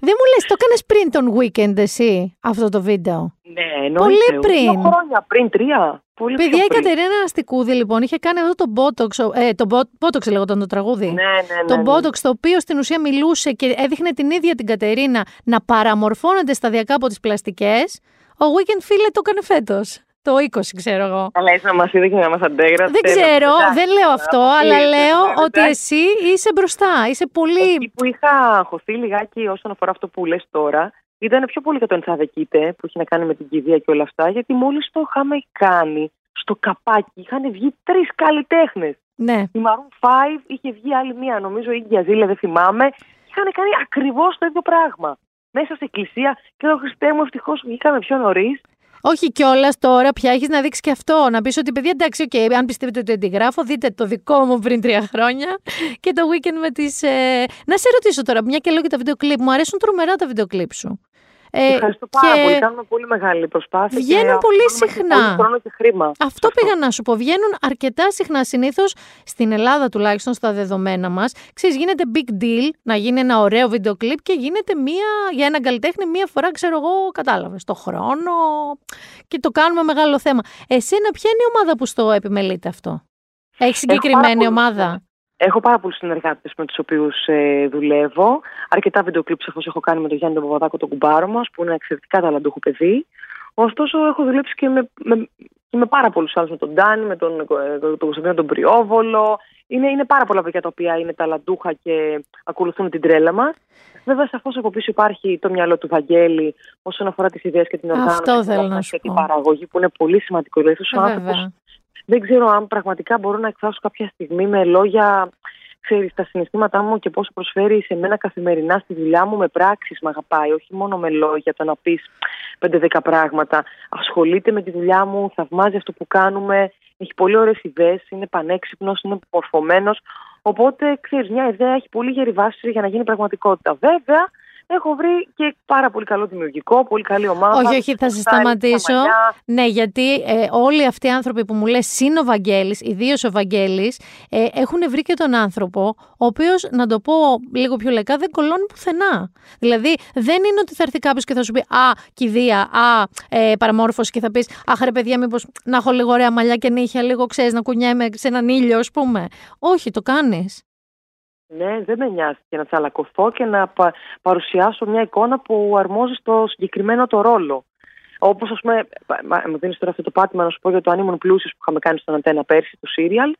Δεν μου λες, το έκανες πριν τον weekend εσύ αυτό το βίντεο; ναι, εννοείται. Πολύ πριν. Δύο χρόνια πριν, τρία. Πολύ Παιδιά, πιο η πριν. Κατερίνα Αστικούδη λοιπόν είχε κάνει αυτό το Botox, ε, το Bo- Botox λέγονταν το τραγούδι. Ναι, ναι, ναι. Το ναι. Botox το οποίο στην ουσία μιλούσε και έδειχνε την ίδια την Κατερίνα να παραμορφώνεται σταδιακά από τις πλαστικές. Ο Weekend φίλε το έκανε φέτος. Το 20 ξέρω εγώ. Αλλά έτσι να μα είδε και να μα αντέγραψε. Δεν ξέρω, Εντάξει, δεν λέω αυτό, αποκλείεται, αλλά λέω ναι, ότι εντάξει. εσύ είσαι μπροστά. Είσαι πολύ. Εκεί που είχα χωθεί λιγάκι όσον αφορά αυτό που λες τώρα, ήταν πιο πολύ για το Ενθαδεκίτε που έχει να κάνει με την κηδεία και όλα αυτά, γιατί μόλις το είχαμε κάνει στο καπάκι, είχαν βγει τρεις καλλιτέχνες. Ναι. Η Maroon 5 είχε βγει άλλη μία, νομίζω η ίδια Ζήλε, δεν θυμάμαι. Είχαν κάνει ακριβώς το ίδιο πράγμα. Μέσα σε εκκλησία και εδώ Χριστέ μου, ευτυχώς βγήκαμε πιο νωρίς. Όχι κιόλας τώρα πια έχεις να δείξεις και αυτό. Να πεις ότι παιδιά, εντάξει, οκ, αν πιστεύετε ότι αντιγράφω, δείτε το δικό μου πριν τρία χρόνια και το weekend με τις. Ε... Να σε ρωτήσω τώρα, μια και λέω και τα βίντεο κλιπ. Μου αρέσουν τρομερά τα βίντεο κλιπ σου. Ε, Ευχαριστώ πάρα και πολύ. Κάνουμε πολύ μεγάλη προσπάθεια. βγαίνουν και πολύ αφιερώνουμε και συχνά. Πολύ χρόνο και χρήμα. Αυτό πήγα να σου πω. Βγαίνουν αρκετά συχνά. Συνήθως στην Ελλάδα, τουλάχιστον στα δεδομένα μας, ξέρεις, γίνεται big deal να γίνει ένα ωραίο βίντεο κλιπ και γίνεται μία, για έναν καλλιτέχνη μία φορά, ξέρω εγώ, κατάλαβες, το χρόνο. Και το κάνουμε μεγάλο θέμα. Εσένα, ποια είναι η ομάδα που στο επιμελείται αυτό, Έχεις συγκεκριμένη πάρα ομάδα; Έχω πάρα πολλούς συνεργάτες με τους οποίους ε, δουλεύω. Αρκετά βίντεο κλιπς έχω, έχω κάνει με τον Γιάννη τον Παπαδάκο, τον κουμπάρο μας, που είναι ένα εξαιρετικά ταλαντούχο παιδί. Ωστόσο, έχω δουλέψει και με, με, και με πάρα πολλούς άλλους. Με τον Ντάνι, με τον, ε, τον Κωνσταντίνο τον Πριόβολο. Είναι, είναι πάρα πολλά παιδιά τα οποία είναι ταλαντούχα και ακολουθούν την τρέλα μας. Βέβαια, σαφώς από πίσω υπάρχει το μυαλό του Βαγγέλη όσον αφορά τις ιδέες και την οργάνωση Αυτό και θέλω την να σου και την πω. παραγωγή, που είναι πολύ σημαντικό. Δηλαδή, αυτός ο Ε, άνθρωπος Βέβαια. Δεν ξέρω αν πραγματικά μπορώ να εκφράσω κάποια στιγμή με λόγια, ξέρεις, τα συναισθήματά μου και πόσο προσφέρει σε μένα καθημερινά στη δουλειά μου με πράξεις με αγαπάει, όχι μόνο με λόγια, το να πεις 5-10 πράγματα. Ασχολείται με τη δουλειά μου, θαυμάζει αυτό που κάνουμε, έχει πολύ ωραίες ιδέες, είναι πανέξυπνος, είναι μορφωμένος, οπότε, ξέρεις, μια ιδέα έχει πολύ γερή βάση για να γίνει πραγματικότητα. Βέβαια, έχω βρει και πάρα πολύ καλό δημιουργικό, πολύ καλή ομάδα. Όχι, όχι, θα σε Στάρι, σταματήσω. Μαμαλιά. Ναι, γιατί ε, όλοι αυτοί οι άνθρωποι που μου λες, συν ο Βαγγέλης, ιδίως ο Βαγγέλης, ε, έχουν βρει και τον άνθρωπο, ο οποίος, να το πω λίγο πιο λεκά, δεν κολώνει πουθενά. Δηλαδή, δεν είναι ότι θα έρθει κάποιος και θα σου πει «Α, κηδεία, α, ε, παραμόρφωση» και θα πεις «Αχ ρε παιδιά, μήπως να έχω λίγο ωραία μαλλιά και νύχια, λίγο ξέρεις, να κουνιέμαι σε έναν ήλιο, ας πούμε». Όχι, το κάνεις. Ναι, δεν με νοιάζει και να τσαλακωθώ και να πα- παρουσιάσω μια εικόνα που αρμόζει στο συγκεκριμένο το ρόλο. Όπως, ας πούμε, πα- μα- μου δίνεις τώρα αυτό το πάτημα να σου πω για το Αν ήμουν πλούσιο που είχαμε κάνει στον Αντένα πέρσι, το σύριαλ.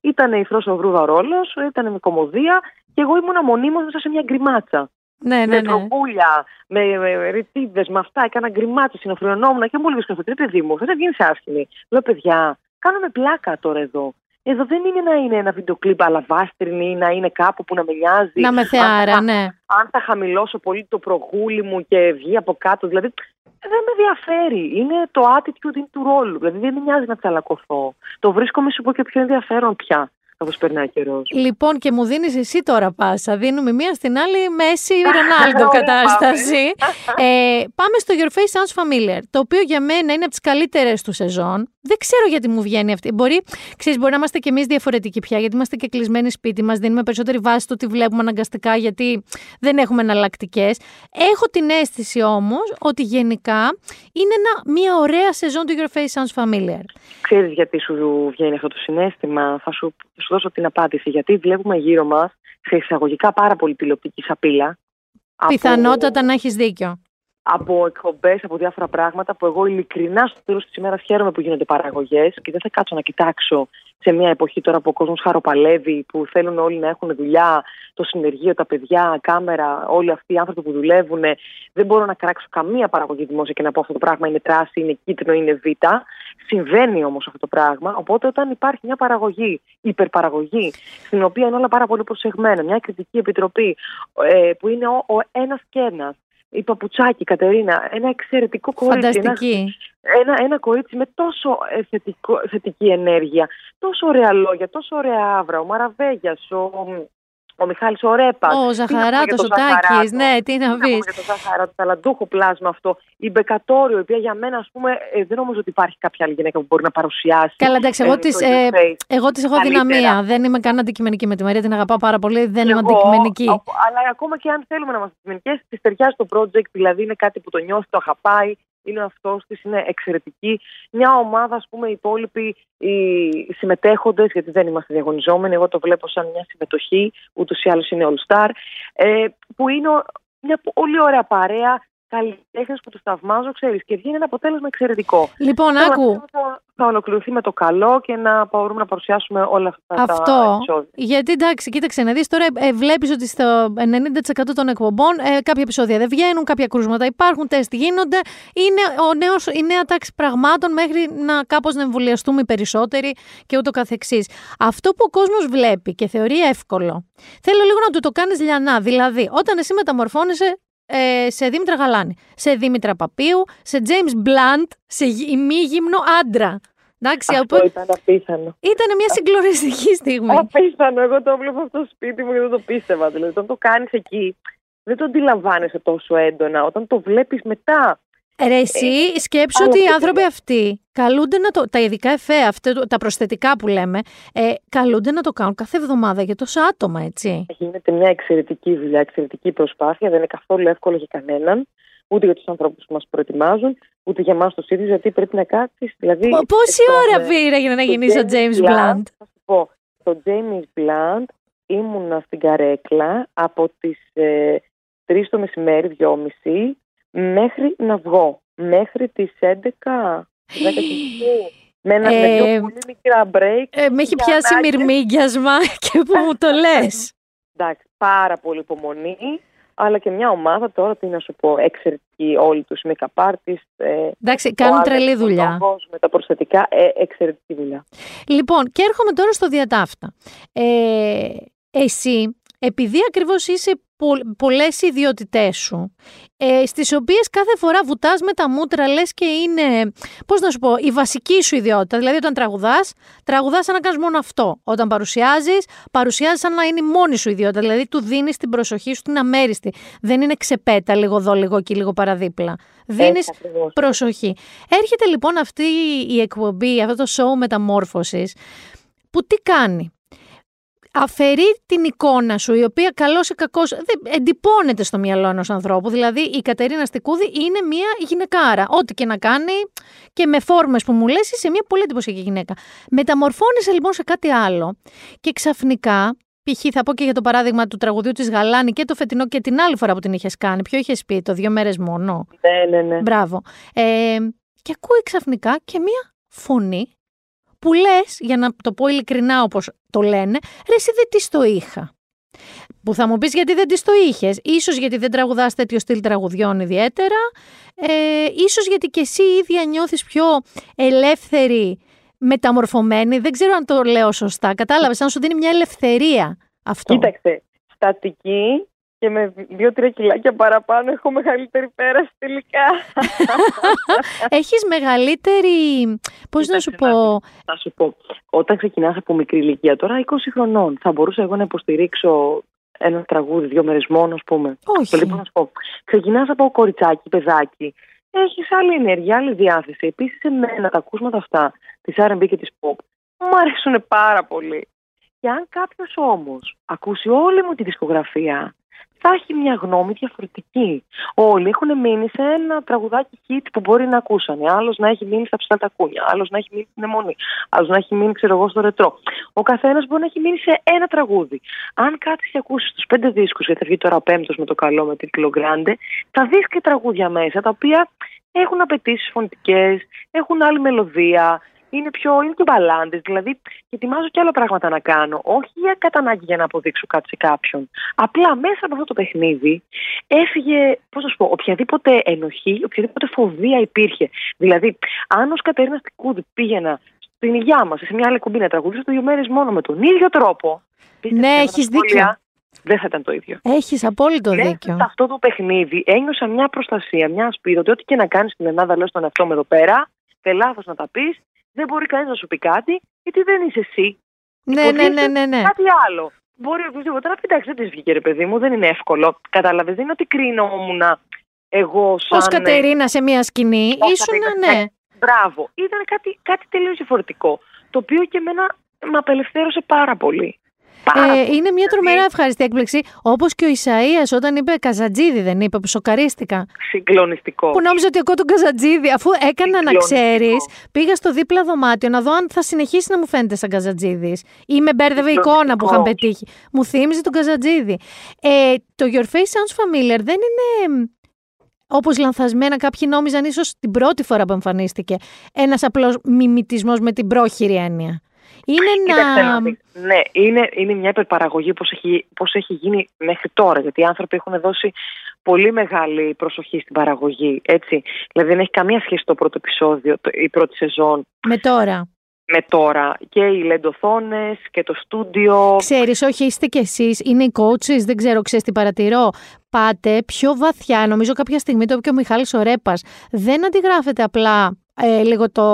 Ήταν η Φρόσο Βρούδα ο ρόλος, ήταν με κομμωδία και εγώ ήμουνα μονίμως μέσα σε μια γκριμάτσα. Ναι, ναι, με ναι. προγούλια, με, με ρητίδες, με αυτά. Έκανα γκριμάτσα, συνοφρυωνόμουν και μου έλεγες αυτό. Τι παιδί μου, δεν βγαίνει άσχημη. Λέω παιδιά, κάνουμε πλάκα τώρα εδώ. Εδώ δεν είναι να είναι ένα βίντεο κλιπ αλαβάστρινη ή να είναι κάπου που να με νοιάζει. Να με θεάρα, Αν θα- ναι. αν θα χαμηλώσω πολύ το προγούλι μου και βγει από κάτω. Δηλαδή δεν με ενδιαφέρει. Είναι το attitude είναι του ρόλου. Δηλαδή δεν με νοιάζει να τσαλακωθώ. Το βρίσκω, μη σου πω και πιο ενδιαφέρον πια καθώ περνάει καιρός. Λοιπόν, και μου δίνεις εσύ τώρα πάσα. Δίνουμε μία στην άλλη Μέση Ρονάλντο Ωραία, κατάσταση. ε, πάμε στο Your Face Sounds Familiar. Το οποίο για μένα είναι από τις καλύτερες του σεζόν. Δεν ξέρω γιατί μου βγαίνει αυτή. Μπορεί, ξέρεις, μπορεί να είμαστε κι εμείς διαφορετικοί πια, γιατί είμαστε και κλεισμένοι σπίτι μας. Δίνουμε περισσότερη βάση στο τι βλέπουμε αναγκαστικά, γιατί δεν έχουμε εναλλακτικές. Έχω την αίσθηση όμως ότι γενικά είναι ένα, μια ωραία σεζόν του Your Face Sounds Familiar. Ξέρεις γιατί σου βγαίνει αυτό το συνέστημα; Θα σου, θα σου δώσω την απάντηση. Γιατί βλέπουμε γύρω μας σε εισαγωγικά πάρα πολύ τηλεοπτική σαπίλα. από- Πιθανότατα να έχεις δίκιο. Από εκπομπές, από διάφορα πράγματα που εγώ ειλικρινά στο τέλος της ημέρας χαίρομαι που γίνονται παραγωγές και δεν θα κάτσω να κοιτάξω σε μια εποχή τώρα που ο κόσμος χαροπαλεύει, που θέλουν όλοι να έχουν δουλειά, το συνεργείο, τα παιδιά, κάμερα, όλοι αυτοί οι άνθρωποι που δουλεύουν. Δεν μπορώ να κράξω καμία παραγωγή δημόσια και να πω αυτό το πράγμα είναι τράση, είναι κίτρινο, είναι β. Συμβαίνει όμως αυτό το πράγμα. Οπότε όταν υπάρχει μια παραγωγή, υπερπαραγωγή, στην οποία είναι όλα πάρα πολύ προσεγμένα, μια κριτική επιτροπή ε, που είναι ο, ο ένας και ένας. Η Παπουτσάκη, η Κατερίνα, ένα εξαιρετικό κορίτσι. Ένας, Φανταστική. ένα, ένα κορίτσι με τόσο ε, θετικό, θετική ενέργεια, τόσο ωραία λόγια, τόσο ωραία άβρα. Ο Μαραβέγιας, ο, ο Μιχάλης ο Ρέπας. Ο Τι να πούμε Ζαχαράτος, για ο τον Τάκης, Ζαχαράτο. ναι, τι να Τι πούμε πεις. για τον Ζαχαράτο, το ταλαντούχο πλάσμα αυτό. Η Μπεκατόριο, η οποία για μένα, ας πούμε, ε, δεν νομίζω ότι υπάρχει κάποια άλλη γυναίκα που μπορεί να παρουσιάσει. Καλά, εντάξει, εγώ ε, της, το ε, interface. Εγώ της έχω Καλύτερα. δυναμία. Δεν είμαι καν αντικειμενική με τη Μαρία, την αγαπάω πάρα πολύ. Δεν Κι είμαι εγώ, αντικειμενική. α- Αλλά ακόμα και αν θέλουμε να είμαστε αντικειμενικές, της ταιριάζει το project, δηλαδή είναι κάτι που το νιώθει, το αγαπάει, είναι αυτός της, είναι εξαιρετική. Μια ομάδα, ας πούμε, οι υπόλοιποι οι συμμετέχοντες, γιατί δεν είμαστε διαγωνιζόμενοι, εγώ το βλέπω σαν μια συμμετοχή, ούτως ή άλλως είναι All Star, ε, που είναι ο- μια πολύ ωραία παρέα καλλιτέχνες που τους θαυμάζω, ξέρεις, και βγαίνει ένα αποτέλεσμα εξαιρετικό. Λοιπόν, Τώρα άκου. αυτό Θα, θα ολοκληρωθεί με το καλό και να μπορούμε να παρουσιάσουμε όλα αυτά τα Αυτό. επεισόδια. Γιατί εντάξει, κοίταξε να δεις τώρα, ε, βλέπεις ότι στο 90% των εκπομπών ε, κάποια επεισόδια δεν βγαίνουν, κάποια κρούσματα υπάρχουν, τεστ γίνονται. Είναι ο νέος, η νέα τάξη πραγμάτων μέχρι να κάπως να εμβολιαστούμε οι περισσότεροι και ούτω καθεξής. Αυτό που ο κόσμος βλέπει και θεωρεί εύκολο, θέλω λίγο να του το κάνεις λιανά. Δηλαδή, όταν εσύ μεταμορφώνεσαι ε, σε Δήμητρα Γαλάνη, σε Δήμητρα Παπίου, σε James Blunt, σε γυ- ημίγυμνο άντρα. Εντάξει, Αυτό από- ήταν απίθανο. ήταν μια συγκλονιστική στιγμή. Απίθανο. Εγώ το έβλεπα αυτό στο σπίτι μου και δεν το πίστευα. Δηλαδή, όταν το κάνεις εκεί, δεν το αντιλαμβάνεσαι τόσο έντονα. Όταν το βλέπεις μετά. Ρε εσύ, σκέψου άλλο ότι οι πιο άνθρωποι πολύ. αυτοί καλούνται να το. Τα ειδικά εφέ, αυτά, τα προσθετικά που λέμε, ε, καλούνται να το κάνουν κάθε εβδομάδα για τόσα άτομα, έτσι. Γίνεται μια εξαιρετική δουλειά, εξαιρετική προσπάθεια. Δεν είναι καθόλου εύκολο για κανέναν. Ούτε για τους ανθρώπους που μας προετοιμάζουν, ούτε για εμάς τους ίδιους, γιατί πρέπει να κάτσει. Δηλαδή, Πο- Πόση εκτρώνε- ώρα πήρε για να Το γίνεις ο James Blunt. Θα σου πω, το James Blunt ήμουνα στην καρέκλα από τις ε, 3 το μεσημέρι, 2.30, μέχρι να βγω. Μέχρι τις 11, 10 και μισή. Με ένα με Ε, δύο πολύ μικρά break. Ε, με έχει για πιάσει ανάγκες. μυρμήγκιασμα και που μου το λες. Εντάξει, πάρα πολύ υπομονή. Αλλά και μια ομάδα τώρα, τι να σου πω, εξαιρετική όλοι τους make-up artists. Ε, Εντάξει, κάνουν ο τρελή Άλεξ, ο δουλειά. Λόγος, με τα προσθετικά, ε, εξαιρετική δουλειά. Λοιπόν, και έρχομαι τώρα στο διατάφτα. Ε, εσύ, επειδή ακριβώς είσαι πο- πολλές ιδιότητές σου, ε, στις οποίες κάθε φορά βουτάς με τα μούτρα, λες και είναι, πώς να σου πω, η βασική σου ιδιότητα. Δηλαδή όταν τραγουδάς, τραγουδάς σαν να κάνεις μόνο αυτό. Όταν παρουσιάζεις, παρουσιάζεις σαν να είναι η μόνη σου ιδιότητα. Δηλαδή του δίνεις την προσοχή σου την αμέριστη. Δεν είναι ξεπέτα λίγο εδώ, λίγο εκεί, λίγο παραδίπλα. Δίνεις Έτσι ακριβώς. προσοχή. Έρχεται λοιπόν αυτή η εκπομπή, αυτό το show μεταμόρφωσης, που τι κάνει; Αφαιρεί την εικόνα σου, η οποία καλός ή κακός εντυπώνεται στο μυαλό ενός ανθρώπου. Δηλαδή, η Κατερίνα Στικούδη είναι μια γυναικάρα. Ό,τι και να κάνει και με φόρμες που μου λες, είσαι μια πολύ εντυπωσιακή γυναίκα. Μεταμορφώνεσαι λοιπόν σε κάτι άλλο και ξαφνικά π.χ. θα πω και για το παράδειγμα του τραγουδιού της Γαλάνη και το φετινό και την άλλη φορά που την είχες κάνει. Ποιο είχες πει, το δύο μέρες μόνο. Ναι, ναι, ναι. Μπράβο. Ε, και ακούει ξαφνικά και μία φωνή που λες, για να το πω ειλικρινά όπως το λένε, ρε, εσύ δεν της το είχα. Που θα μου πεις γιατί δεν της το είχες. σω γιατί δεν τραγουδάς τέτοιο στυλ τραγουδιών ιδιαίτερα. Ε, ίσως γιατί και εσύ ίδια νιώθεις πιο ελεύθερη, μεταμορφωμένη. Δεν ξέρω αν το λέω σωστά. Κατάλαβες, αν σου δίνει μια ελευθερία αυτό. Κοίταξε, στατική και με δύο-τρία κιλάκια παραπάνω έχω μεγαλύτερη πέραση τελικά. Έχεις μεγαλύτερη, πώς να σου πω... Θα σου πω, όταν ξεκινάς από μικρή ηλικία, τώρα 20 χρονών, θα μπορούσα εγώ να υποστηρίξω ένα τραγούδι δύο μέρες μόνο, ας πούμε. Όχι. Λοιπόν, να σου πω, ξεκινάς από κοριτσάκι, παιδάκι, έχεις άλλη ενέργεια, άλλη διάθεση. Επίσης, εμένα τα ακούσματα αυτά, της R&B και της pop, μου αρέσουν πάρα πολύ. Και αν κάποιος όμως ακούσει όλη μου τη δισκογραφία θα έχει μια γνώμη διαφορετική. Όλοι έχουν μείνει σε ένα τραγουδάκι hit που μπορεί να ακούσανε. Άλλος να έχει μείνει στα ψηλά τα κούνια, άλλος να έχει μείνει στην αιμονή, άλλος να έχει μείνει, ξέρω εγώ, στο ρετρό. Ο καθένας μπορεί να έχει μείνει σε ένα τραγούδι. Αν κάτι και ακούσεις τους πέντε δίσκους, γιατί θα βγει τώρα πέμπτος με το καλό με τίτλο Grande, θα δεις και τραγούδια μέσα τα οποία έχουν απαιτήσεις φωνητικές, έχουν άλλη μελωδία, είναι πιο, είναι και μπαλάντες. Δηλαδή, και ετοιμάζω και άλλα πράγματα να κάνω. Όχι για κατά ανάγκη για να αποδείξω κάτι σε κάποιον. Απλά μέσα από αυτό το παιχνίδι έφυγε, πώς να σου πω, οποιαδήποτε ενοχή, οποιαδήποτε φοβία υπήρχε. Δηλαδή, αν ως Κατερίνα Στικούδη πήγαινα στην υγειά μας, σε μια άλλη κουμπί να τραγουδήσω δύο μέρες μόνο με τον ίδιο τρόπο. Ναι, έχεις δίκιο. Δεν θα ήταν το ίδιο. Έχεις απόλυτο Μέσα δίκιο. Σε αυτό το παιχνίδι ένιωσα μια προστασία, μια ασπίδα ότι ό,τι και να κάνεις στην Ελλάδα, λέω στον εαυτό μου εδώ πέρα, θε λάθος να τα πεις, δεν μπορεί κανείς να σου πει κάτι, γιατί δεν είσαι εσύ. Ναι, ναι, ναι, ναι, ναι. Κάτι άλλο. Μπορεί οποιοδήποτε να πει εντάξει, δεν της βγήκε ρε παιδί μου, δεν είναι εύκολο. Κατάλαβες, δεν είναι ότι κρίνομουν εγώ σαν. Ω Κατερίνα σε μια σκηνή, ήσουν ναι. ναι. Μπράβο. Ήταν κάτι, κάτι τελείως διαφορετικό. Το οποίο και εμένα με απελευθέρωσε πάρα πολύ. Ε, είναι μια τρομερά ευχαριστή έκπληξη. Όπως και ο Ισαία όταν είπε Καζατζίδη, δεν είπε, που σοκαρίστηκα. Συγκλονιστικό. Που νόμιζα ότι ακούω τον Καζατζίδη. Αφού έκανα να ξέρεις, πήγα στο δίπλα δωμάτιο να δω αν θα συνεχίσει να μου φαίνεται σαν Καζατζίδης. Ή με μπέρδευε η εικόνα που είχαν πετύχει. Μου θύμιζε τον Καζατζίδη. Ε, το Your Face Sounds Familiar δεν είναι Όπως λανθασμένα κάποιοι νόμιζαν ίσως την πρώτη φορά που εμφανίστηκε. Ένας απλός μιμητισμός με την πρόχειρη έννοια. Είναι ένα... Ναι, είναι, είναι μια υπερπαραγωγή πώς έχει, πώς έχει γίνει μέχρι τώρα. Γιατί οι άνθρωποι έχουν δώσει πολύ μεγάλη προσοχή στην παραγωγή. Έτσι. Δηλαδή δεν έχει καμία σχέση το πρώτο επεισόδιο, το, η πρώτη σεζόν. Με τώρα. Με τώρα. Και οι λεντοθόνες και το στούντιο. Ξέρεις, όχι, είστε κι εσείς, είναι οι coaches, δεν ξέρω, ξέρεις τι παρατηρώ. Πάτε πιο βαθιά, νομίζω κάποια στιγμή το είπε και ο Μιχάλης Ορέπας. Δεν αντιγράφεται απλά ε, λίγο το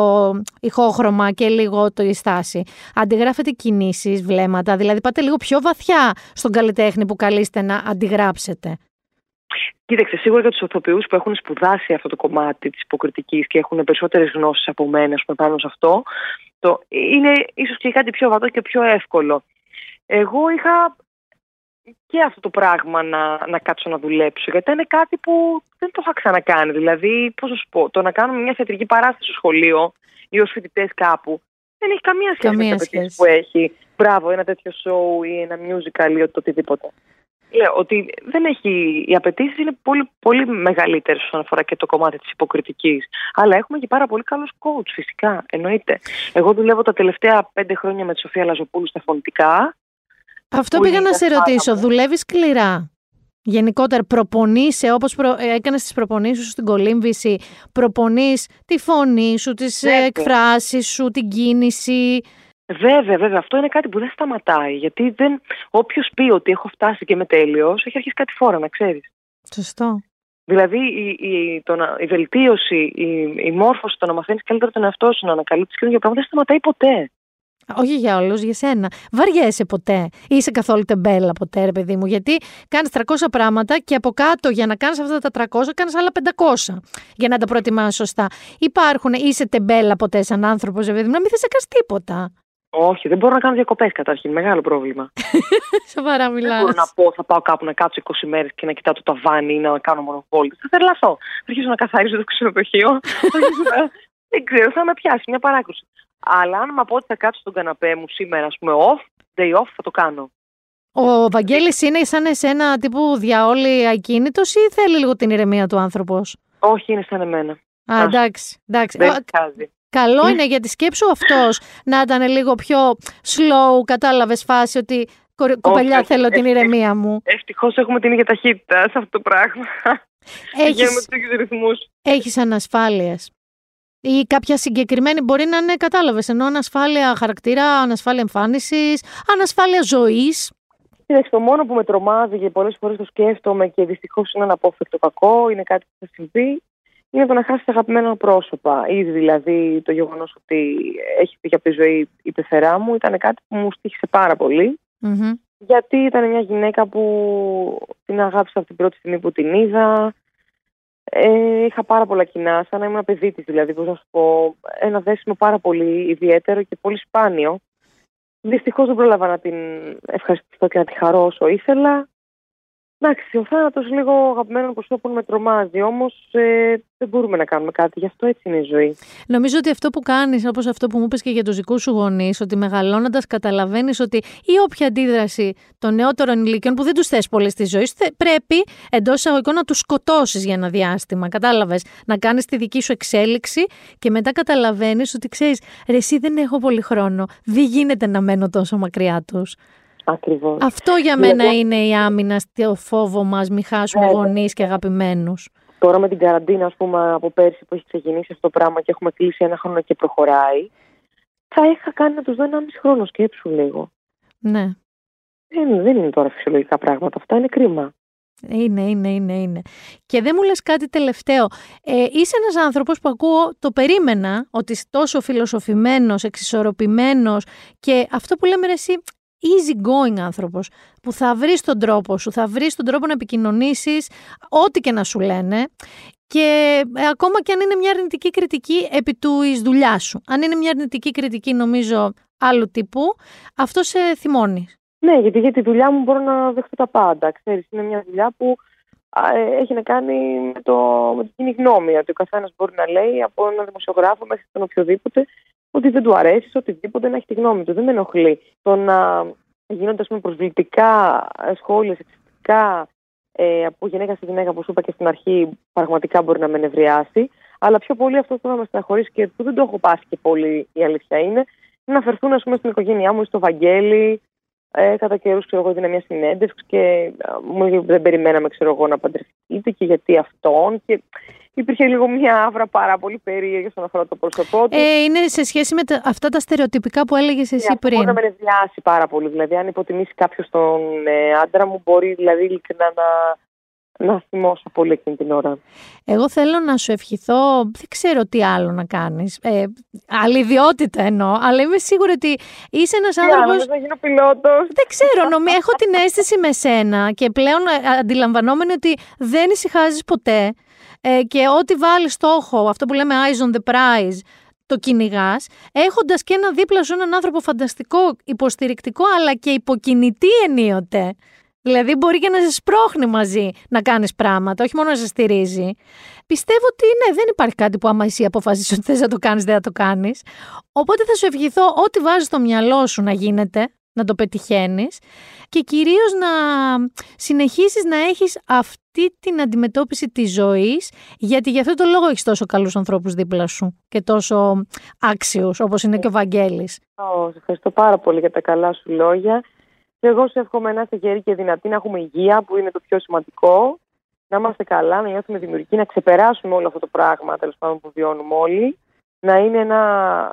ηχόχρωμα και λίγο το η στάση. Αντιγράφετε κινήσεις, βλέμματα, δηλαδή πάτε λίγο πιο βαθιά στον καλλιτέχνη που καλείστε να αντιγράψετε. Κοίταξε, σίγουρα για τους ηθοποιούς που έχουν σπουδάσει αυτό το κομμάτι της υποκριτικής και έχουν περισσότερες γνώσεις από μένα πούμε, πάνω σε αυτό, το είναι ίσως και κάτι πιο βατό και πιο εύκολο. Εγώ είχα και αυτό το πράγμα να, να κάτσω να δουλέψω. Γιατί είναι κάτι που δεν το είχα ξανακάνει. Δηλαδή, πώς να σου πω, το να κάνουμε μια θεατρική παράσταση στο σχολείο ή ως φοιτητές κάπου δεν έχει καμία σχέση καμία με τι που έχει. Μπράβο, ένα τέτοιο show ή ένα musical ή οτιδήποτε. Λέω ότι δεν έχει, οι απαιτήσεις είναι πολύ, πολύ μεγαλύτερες όσον αφορά και το κομμάτι της υποκριτικής. Αλλά έχουμε και πάρα πολύ καλούς coach, φυσικά. Εννοείται. Εγώ δουλεύω τα τελευταία πέντε χρόνια με τη Σοφία Λαζοπούλου στα φωνητικά αυτό πήγα να σε ρωτήσω. Δουλεύεις σκληρά; Γενικότερα, προπονείσαι όπως προ... Ε, έκανες τις προπονήσεις σου στην κολύμβηση, προπονείς τη φωνή σου, τις εκφράσεις σου, την κίνηση; Βέβαια, βέβαια. Αυτό είναι κάτι που δεν σταματάει. Γιατί δεν... όποιος πει ότι έχω φτάσει και είμαι τέλειος, έχει αρχίσει κάτι φορά, να ξέρεις. Σωστό. Δηλαδή η, η, το η βελτίωση, η, η μόρφωση, το να μαθαίνεις καλύτερα τον εαυτό σου, να ανακαλύπτεις καινούργια πράγματα δεν σταματάει ποτέ. Όχι για όλους, για σένα. Βαριέσαι ποτέ. Είσαι καθόλου τεμπέλα ποτέ, ρε παιδί μου. Γιατί κάνεις 300 πράγματα και από κάτω για να κάνεις αυτά τα 300 κάνεις άλλα 500 για να τα προετοιμάσεις σωστά. Υπάρχουν, είσαι τεμπέλα ποτέ σαν άνθρωπος, ρε παιδί μου, να μην θες να κάνεις τίποτα. Όχι, δεν μπορώ να κάνω διακοπές καταρχήν. Μεγάλο πρόβλημα. Σοβαρά μιλάς. Δεν μπορώ να πω, θα πάω κάπου να κάτσω 20 μέρες και να κοιτάω το ταβάνι ή να κάνω μόνο βόλτε. Θα τρελαθώ. Θα αρχίσω να καθαρίζω το ξενοδοχείο. δεν ξέρω, θα με πιάσει μια παράκρουση. Αλλά αν μου πω ότι θα κάτσω στον καναπέ μου σήμερα, ας πούμε, off, day off, θα το κάνω. Ο Βαγγέλης είναι σαν εσένα τύπου διαόλη ακίνητος ή θέλει λίγο την ηρεμία του άνθρωπος; Όχι, είναι σαν εμένα. Α, Άσου. εντάξει, εντάξει. Δεν Α, χάζει. Καλό είναι για τη σκέψου αυτός να ήταν λίγο πιο slow, κατάλαβες φάση ότι «Κορ- κοπελιά όχι, θέλω την όχι. ηρεμία μου. Ευτυχώς έχουμε την ίδια ταχύτητα σε αυτό το πράγμα. Πηγαίνουμε Έχεις, του ίδιου ρυθμούς. έχεις ανασφάλειες. Ή κάποια συγκεκριμένη μπορεί να είναι, κατάλαβες, ενώ ανασφάλεια χαρακτήρα, ανασφάλεια εμφάνισης, ανασφάλεια ζωής. Κοίταξε, το μόνο που με τρομάζει και πολλές φορές το σκέφτομαι και δυστυχώς είναι αναπόφευκτο κακό, είναι κάτι που θα συμβεί, είναι το να χάσει αγαπημένα πρόσωπα. Ήδη δηλαδή το γεγονός ότι έχει φύγει από τη ζωή η πεθερά μου ήταν κάτι που μου στήχησε πάρα πολύ. Μμμ. Γιατί ήταν μια γυναίκα που την αγάπησα από την πρώτη στιγμή που την είδα. Ε, είχα πάρα πολλά κοινά, σαν να ήμουν παιδί της δηλαδή, πώς να σου πω, ένα δέσιμο πάρα πολύ ιδιαίτερο και πολύ σπάνιο. Δυστυχώς δεν πρόλαβα να την ευχαριστηθώ και να τη χαρώ όσο ήθελα. Εντάξει, ο θάνατος λίγο αγαπημένων προσώπων με τρομάζει, όμως ε, δεν μπορούμε να κάνουμε κάτι, γι' αυτό έτσι είναι η ζωή. Νομίζω ότι αυτό που κάνεις, όπως αυτό που μου είπες και για τους δικούς σου γονείς, ότι μεγαλώνοντας καταλαβαίνεις ότι η όποια αντίδραση των νεότερων ηλικιών που δεν τους θες πολύ στη ζωή σου, θε- πρέπει εντός εισαγωγικών να τους σκοτώσεις για ένα διάστημα. Κατάλαβες, να κάνεις τη δική σου εξέλιξη και μετά καταλαβαίνεις ότι ξέρεις, ρε εσύ δεν έχω πολύ χρόνο, δεν γίνεται να μένω τόσο μακριά τους. Ακριβώς. Αυτό για μένα Εγώ- είναι η άμυνα στο φόβο μας, μη χάσουμε Ναι, γονείς και αγαπημένους. Τώρα με την καραντίνα, ας πούμε, από πέρσι που έχει ξεκινήσει αυτό το πράγμα και έχουμε κλείσει ένα χρόνο και προχωράει, θα είχα κάνει να τους δω ένα μισή χρόνο, σκέψου λίγο. Ναι. Δεν, δεν είναι τώρα φυσιολογικά πράγματα αυτά, είναι κρίμα. Είναι, είναι, είναι, είναι. Και δεν μου λες κάτι τελευταίο. Ε, είσαι ένας άνθρωπος που ακούω, το περίμενα, ότι είσαι τόσο φιλοσοφημένος, εξισορροπημένος και αυτό που λέμε ρε εσύ, easy going άνθρωπος, που θα βρεις τον τρόπο σου, θα βρεις τον τρόπο να επικοινωνήσεις ό,τι και να σου λένε και ε, ακόμα και αν είναι μια αρνητική κριτική επί του εις δουλειά σου. Αν είναι μια αρνητική κριτική νομίζω άλλου τύπου, αυτό σε θυμώνει. Ναι, γιατί για τη δουλειά μου μπορώ να δεχτώ τα πάντα. Ξέρεις, είναι μια δουλειά που α, ε, έχει να κάνει με, το, με την κοινή γνώμη. Ότι ο καθένας μπορεί να λέει από έναν δημοσιογράφο μέχρι τον οποιοδήποτε ότι δεν του αρέσει, οτιδήποτε να έχει τη γνώμη του. Δεν με ενοχλεί. Το να γίνονται ας πούμε, προσβλητικά ε, σχόλια, σεξιστικά ε, από γυναίκα σε γυναίκα, όπως είπα και στην αρχή, πραγματικά μπορεί να με νευριάσει. Αλλά πιο πολύ αυτό που θα με στεναχωρήσει και που δεν το έχω πάθει και πολύ, η αλήθεια είναι, είναι να φερθούν ας πούμε, στην οικογένειά μου ή στο Βαγγέλη, ε, κατά καιρούς ξέρω εγώ έδινα μια συνέντευξη και ε, μου έλεγε δεν περιμέναμε ξέρω εγώ να παντρευτείτε και γιατί αυτόν και υπήρχε λίγο μια άβρα πάρα πολύ περίεργη όσον αφορά το πρόσωπό του. Ε, είναι σε σχέση με τα- αυτά τα στερεοτυπικά που έλεγες εσύ Και αυτό πριν. Μπορεί να με νευριάσει πάρα πολύ. Δηλαδή, αν υποτιμήσει κάποιος τον ε, άντρα μου, μπορεί δηλαδή ειλικρινά να, να θυμώσω πολύ εκείνη την ώρα. Εγώ θέλω να σου ευχηθώ, δεν ξέρω τι άλλο να κάνεις, ε, άλλη ιδιότητα εννοώ, αλλά είμαι σίγουρη ότι είσαι ένας Τι άλλο, άνθρωπος... θες να γίνω πιλότος. Δεν ξέρω, νομίζω, έχω την αίσθηση με σένα και πλέον ε, αντιλαμβανόμενη ότι δεν ησυχάζεις ποτέ ε, και ό,τι βάλεις στόχο, αυτό που λέμε eyes on the prize, το κυνηγάς, έχοντας και ένα δίπλα σου έναν άνθρωπο φανταστικό, υποστηρικτικό, αλλά και υποκινητή ενίοτε. Δηλαδή μπορεί και να σε σπρώχνει μαζί να κάνεις πράγματα, όχι μόνο να σε στηρίζει. Πιστεύω ότι ναι, δεν υπάρχει κάτι που άμα εσύ αποφασίσεις ότι θες να το κάνεις, δεν θα το κάνεις. Οπότε θα σου ευχηθώ ό,τι βάζεις στο μυαλό σου να γίνεται, να το πετυχαίνεις και κυρίως να συνεχίσεις να έχεις αυτή την αντιμετώπιση της ζωής γιατί γι' αυτό το λόγο έχεις τόσο καλούς ανθρώπους δίπλα σου και τόσο άξιους όπως είναι και ο Βαγγέλης. Ω, σε ευχαριστώ πάρα πολύ για τα καλά σου λόγια. Και εγώ σε εύχομαι να είστε γεροί και δυνατοί, να έχουμε υγεία που είναι το πιο σημαντικό. Να είμαστε καλά, να νιώθουμε δημιουργικοί, να ξεπεράσουμε όλο αυτό το πράγμα τέλος πάντων που βιώνουμε όλοι. Να είναι ένα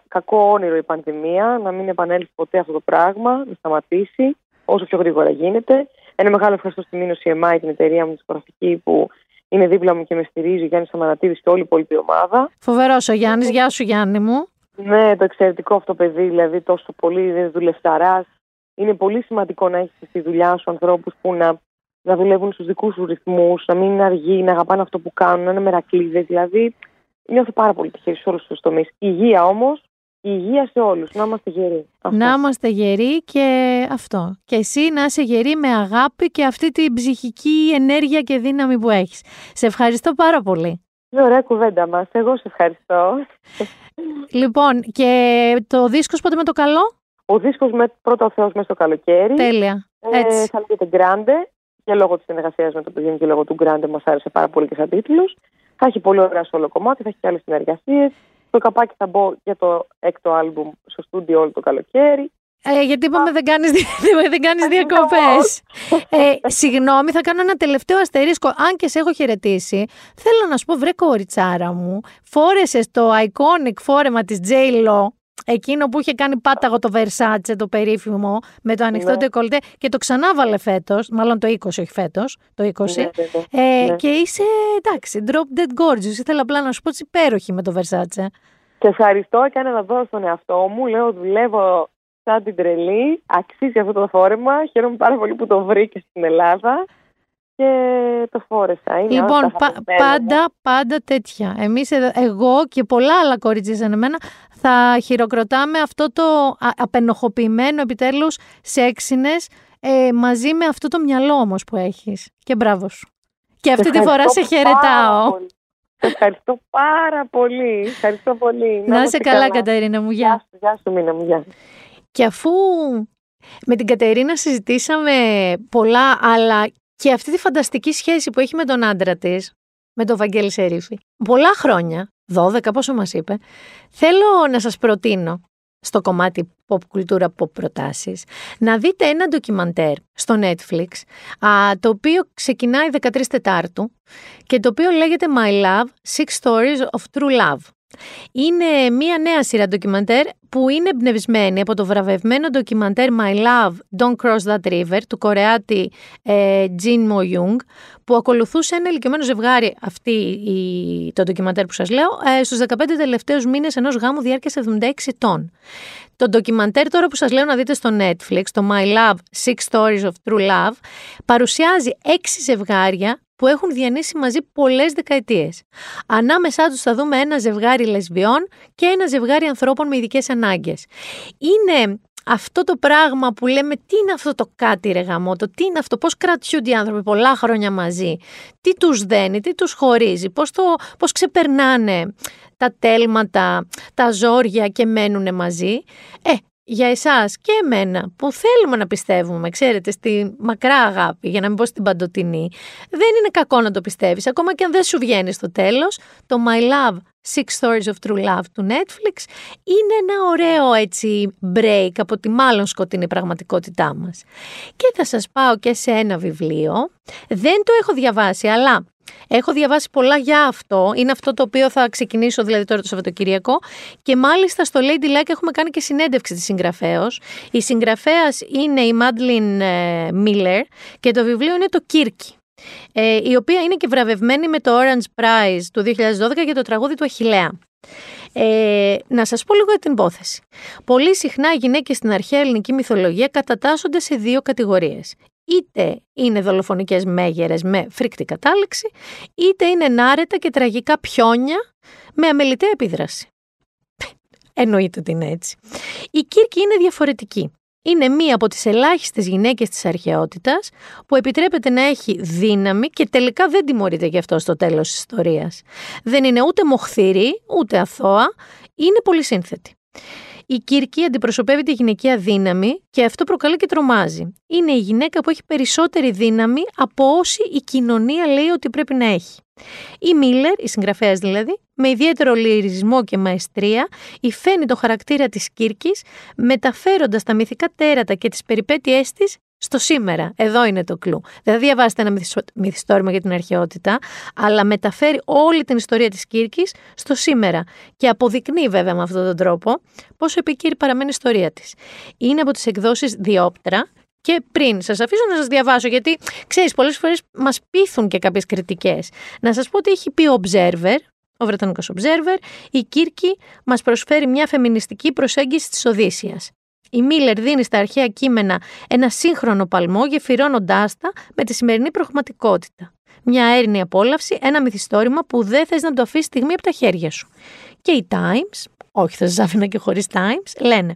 κακό όνειρο η πανδημία, να μην επανέλθει ποτέ αυτό το πράγμα, να σταματήσει όσο πιο γρήγορα γίνεται. Ένα μεγάλο ευχαριστώ στη Μήνωση EMI, την εταιρεία μου, τη σκοραστική που είναι δίπλα μου και με στηρίζει, ο Γιάννης Αμανατίδη και όλη η υπόλοιπη ομάδα. Φοβερός ο Γιάννης, γεια σου Γιάννη μου. Ναι, το εξαιρετικό αυτό παιδί, δηλαδή τόσο πολύ δουλευταρά. Είναι πολύ σημαντικό να έχεις στη δουλειά σου ανθρώπους που να, να δουλεύουν στους δικούς σου ρυθμούς, να μην είναι αργοί, να αγαπάνε αυτό που κάνουν, να είναι μερακλείδες. Δηλαδή, νιώθω πάρα πολύ τυχερής σε όλους τους τομείς. Υγεία όμως, υγεία σε όλους. Να είμαστε γεροί. Αυτό. Να είμαστε γεροί και αυτό. Και εσύ να είσαι γερή με αγάπη και αυτή την ψυχική ενέργεια και δύναμη που έχεις. Σε ευχαριστώ πάρα πολύ. Είναι ωραία κουβέντα μας. Εγώ σε ευχαριστώ. Λοιπόν, και το δίσκος πότε με το καλό; Ο δίσκος με πρώτο ο Θεός μέσα στο καλοκαίρι. Τέλεια. Ε, Έτσι. θα λέγεται Grande και λόγω της συνεργασίας με το παιδί και λόγω του Grande μας άρεσε πάρα πολύ και σαν τίτλος. Θα έχει πολύ ωραία σolo κομμάτι, θα έχει και άλλες συνεργασίες. Το καπάκι θα μπω για το έκτο άλμπουμ στο στούντιο όλο το καλοκαίρι. Ε, γιατί είπαμε δεν κάνεις, δι- δεν κάνεις διακοπές. Ε, συγγνώμη, θα κάνω ένα τελευταίο αστερίσκο. Αν και σε έχω χαιρετήσει, θέλω να σου πω, βρε κοριτσάρα μου, φόρεσες το iconic φόρεμα της J-Lo, εκείνο που είχε κάνει πάταγο το Versace, το περίφημο, με το ανοιχτό Ναι. ντεκολτέ και το ξανάβαλε φέτος, μάλλον το 20, όχι φέτος, το 20. Ναι, ναι, ναι. Ε, Ναι. Και είσαι, εντάξει, drop dead gorgeous. Ήθελα απλά να σου πω ότι είσαι υπέροχη με το Versace. Σε ευχαριστώ. Έκανε να δω στον εαυτό μου. Λέω δουλεύω σαν την τρελή. Αξίζει αυτό το φόρεμα. Χαίρομαι πάρα πολύ που το βρήκες στην Ελλάδα. Και το φόρεσα. Είναι Λοιπόν, όλα τα πα- αγαπημένα μου. πάντα, πάντα τέτοια. Εμείς, εδώ- εγώ και πολλά άλλα κορίτσια σαν εμένα, θα χειροκροτάμε αυτό το α- απενοχοποιημένο επιτέλους σεξινες ε, μαζί με αυτό το μυαλό όμως που έχεις. Και μπράβο σου. Και αυτή τη φορά σε Ευχαριστώ πάρα χαιρετάω. πολύ. Σε Ευχαριστώ πάρα πολύ. Ευχαριστώ πολύ. Να είμαστε είσαι καλά, Κατερίνα μου. Γεια. Γεια σου, γεια σου, Μίνα μου. Γεια. Και αφού με την Κατερίνα συζητήσαμε πολλά, αλλά και αυτή τη φανταστική σχέση που έχει με τον άντρα της, με τον Βαγγέλη Σερίφη, πολλά χρόνια, 12 πόσο μας είπε, θέλω να σας προτείνω στο κομμάτι pop κουλτούρα pop προτάσεις, να δείτε ένα ντοκιμαντέρ στο Netflix, α, το οποίο ξεκινάει 13 Τετάρτου και το οποίο λέγεται My Love, Six Stories of True Love. Είναι μία νέα σειρά ντοκιμαντέρ που είναι εμπνευσμένη από το βραβευμένο ντοκιμαντέρ My Love, Don't Cross That River του Κορεάτη ε, Jin Mo Young που ακολουθούσε ένα ηλικιωμένο ζευγάρι αυτή η, το ντοκιμαντέρ που σας λέω ε, στους 15 τελευταίους μήνες ενός γάμου διάρκειας 76 ετών. Το ντοκιμαντέρ τώρα που σας λέω να δείτε στο Netflix, το My Love, Six Stories of True Love, παρουσιάζει έξι ζευγάρια που έχουν διανύσει μαζί πολλές δεκαετίες. Ανάμεσά τους θα δούμε ένα ζευγάρι λεσβιών και ένα ζευγάρι ανθρώπων με ειδικές ανάγκες. Είναι αυτό το πράγμα που λέμε τι είναι αυτό το κάτι ρε γαμότο, τι είναι αυτό, πώς κρατιούνται οι άνθρωποι πολλά χρόνια μαζί, τι τους δένει, τι τους χωρίζει, πώς, το, πώς ξεπερνάνε τα τέλματα, τα ζόρια και μένουν μαζί. Ε, για εσάς και εμένα που θέλουμε να πιστεύουμε, ξέρετε, στη μακρά αγάπη, για να μην πω στην παντοτινή, δεν είναι κακό να το πιστεύεις, ακόμα και αν δεν σου βγαίνει στο τέλος, το My Love Six Stories of True Love του Netflix είναι ένα ωραίο έτσι break από τη μάλλον σκοτεινή πραγματικότητά μας. Και θα σας πάω και σε ένα βιβλίο, δεν το έχω διαβάσει, αλλά Έχω διαβάσει πολλά για αυτό. Είναι αυτό το οποίο θα ξεκινήσω δηλαδή τώρα το Σαββατοκύριακο. Και μάλιστα στο Lady Luck έχουμε κάνει και συνέντευξη της συγγραφέα. Η συγγραφέας είναι η Μάντλιν Μίλλερ και το βιβλίο είναι το Κίρκι. Ε, η οποία είναι και βραβευμένη με το Orange Prize του 2012 για το τραγούδι του Αχιλέα. Ε, να σας πω λίγο για την υπόθεση. Πολύ συχνά οι γυναίκες στην αρχαία ελληνική μυθολογία κατατάσσονται σε δύο κατηγορίες. Είτε είναι δολοφονικές μέγερες με φρικτή κατάληξη, είτε είναι νάρετα και τραγικά πιόνια με αμεληταία επίδραση. Εννοείται ότι είναι έτσι. Η Κύρκη είναι διαφορετική. Είναι μία από τις ελάχιστες γυναίκες της αρχαιότητας που επιτρέπεται να έχει δύναμη και τελικά δεν τιμωρείται γι' αυτό στο τέλος της ιστορίας. Δεν είναι ούτε μοχθηρή, ούτε αθώα, είναι πολύ σύνθετη. Η Κύρκη αντιπροσωπεύει τη γυναικεία δύναμη και αυτό προκαλεί και τρομάζει. Είναι η γυναίκα που έχει περισσότερη δύναμη από όση η κοινωνία λέει ότι πρέπει να έχει. Η Μίλλερ, η συγγραφέας δηλαδή, με ιδιαίτερο λυρισμό και μαεστρία, υφαίνει το χαρακτήρα της Κύρκης, μεταφέροντας τα μυθικά τέρατα και τις περιπέτειές της στο σήμερα. Εδώ είναι το κλου. Δεν θα διαβάσετε ένα μυθισο- μυθιστόρημα για την αρχαιότητα, αλλά μεταφέρει όλη την ιστορία της Κύρκης στο σήμερα και αποδεικνύει βέβαια με αυτόν τον τρόπο πόσο επικύρη παραμένει η ιστορία της. Είναι από τις εκδόσεις Διόπτρα και πριν σας αφήσω να σας διαβάσω γιατί ξέρεις πολλές φορές μας πείθουν και κάποιες κριτικές. Να σας πω ότι έχει πει ο Observer, ο Βρετανικός Observer, η Κύρκη μας προσφέρει μια φεμινιστική προσέγγιση της Οδύσσιας. Η Μίλλερ δίνει στα αρχαία κείμενα ένα σύγχρονο παλμό γεφυρώνοντάς τα με τη σημερινή πραγματικότητα. Μια έρηνη απόλαυση, ένα μυθιστόρημα που δεν θες να το αφήσεις στιγμή από τα χέρια σου. Και οι Times, όχι θα σας άφηνα και χωρίς Times, λένε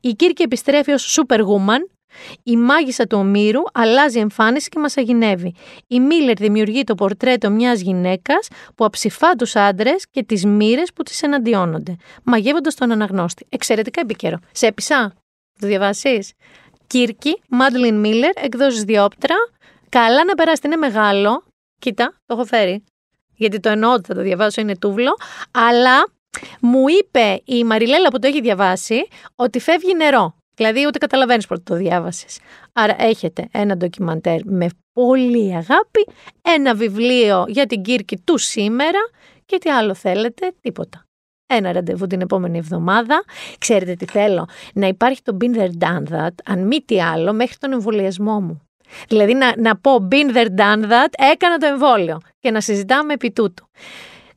«Η Κύρκη επιστρέφει ως superwoman, η μάγισσα του Ομήρου αλλάζει εμφάνιση και μας αγινεύει. Η Μίλλερ δημιουργεί το πορτρέτο μιας γυναίκας που αψηφά τους άντρες και τις μοίρες που τις εναντιώνονται, μαγεύοντας τον αναγνώστη. Εξαιρετικά επικαιρό. Σε έπεισα; Το διαβάσεις; Κύρκη, Μάντλιν Μίλλερ, εκδόσεις Διόπτρα. Καλά να περάσετε, είναι μεγάλο. Κοίτα, το έχω φέρει. Γιατί το εννοώ ότι θα το διαβάσω, είναι τούβλο. Αλλά μου είπε η Μαριλέλα που το έχει διαβάσει ότι φεύγει νερό. Δηλαδή ούτε καταλαβαίνεις πότε το διάβασες. Άρα έχετε ένα ντοκιμαντέρ με πολύ αγάπη, ένα βιβλίο για την Κύρκη του σήμερα και τι άλλο θέλετε, τίποτα. Ένα ραντεβού την επόμενη εβδομάδα. Ξέρετε τι θέλω, να υπάρχει το Been There Done That, αν μη τι άλλο, μέχρι τον εμβολιασμό μου. Δηλαδή να, να πω Been There Done That, έκανα το εμβόλιο και να συζητάμε επί τούτου.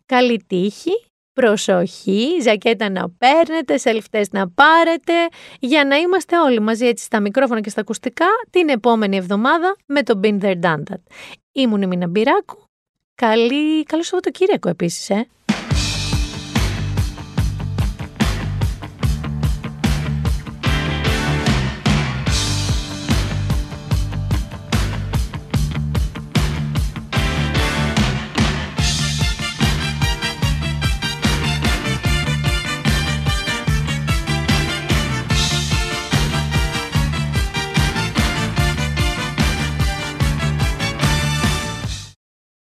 Καλή τύχη, προσοχή, ζακέτα να παίρνετε, σελφτές να πάρετε, για να είμαστε όλοι μαζί έτσι στα μικρόφωνα και στα ακουστικά την επόμενη εβδομάδα με το Been There Done That. Ήμουν η Μίνα Μπυράκου. Καλή... Καλό Σαββατοκύριακο επίσης, ε.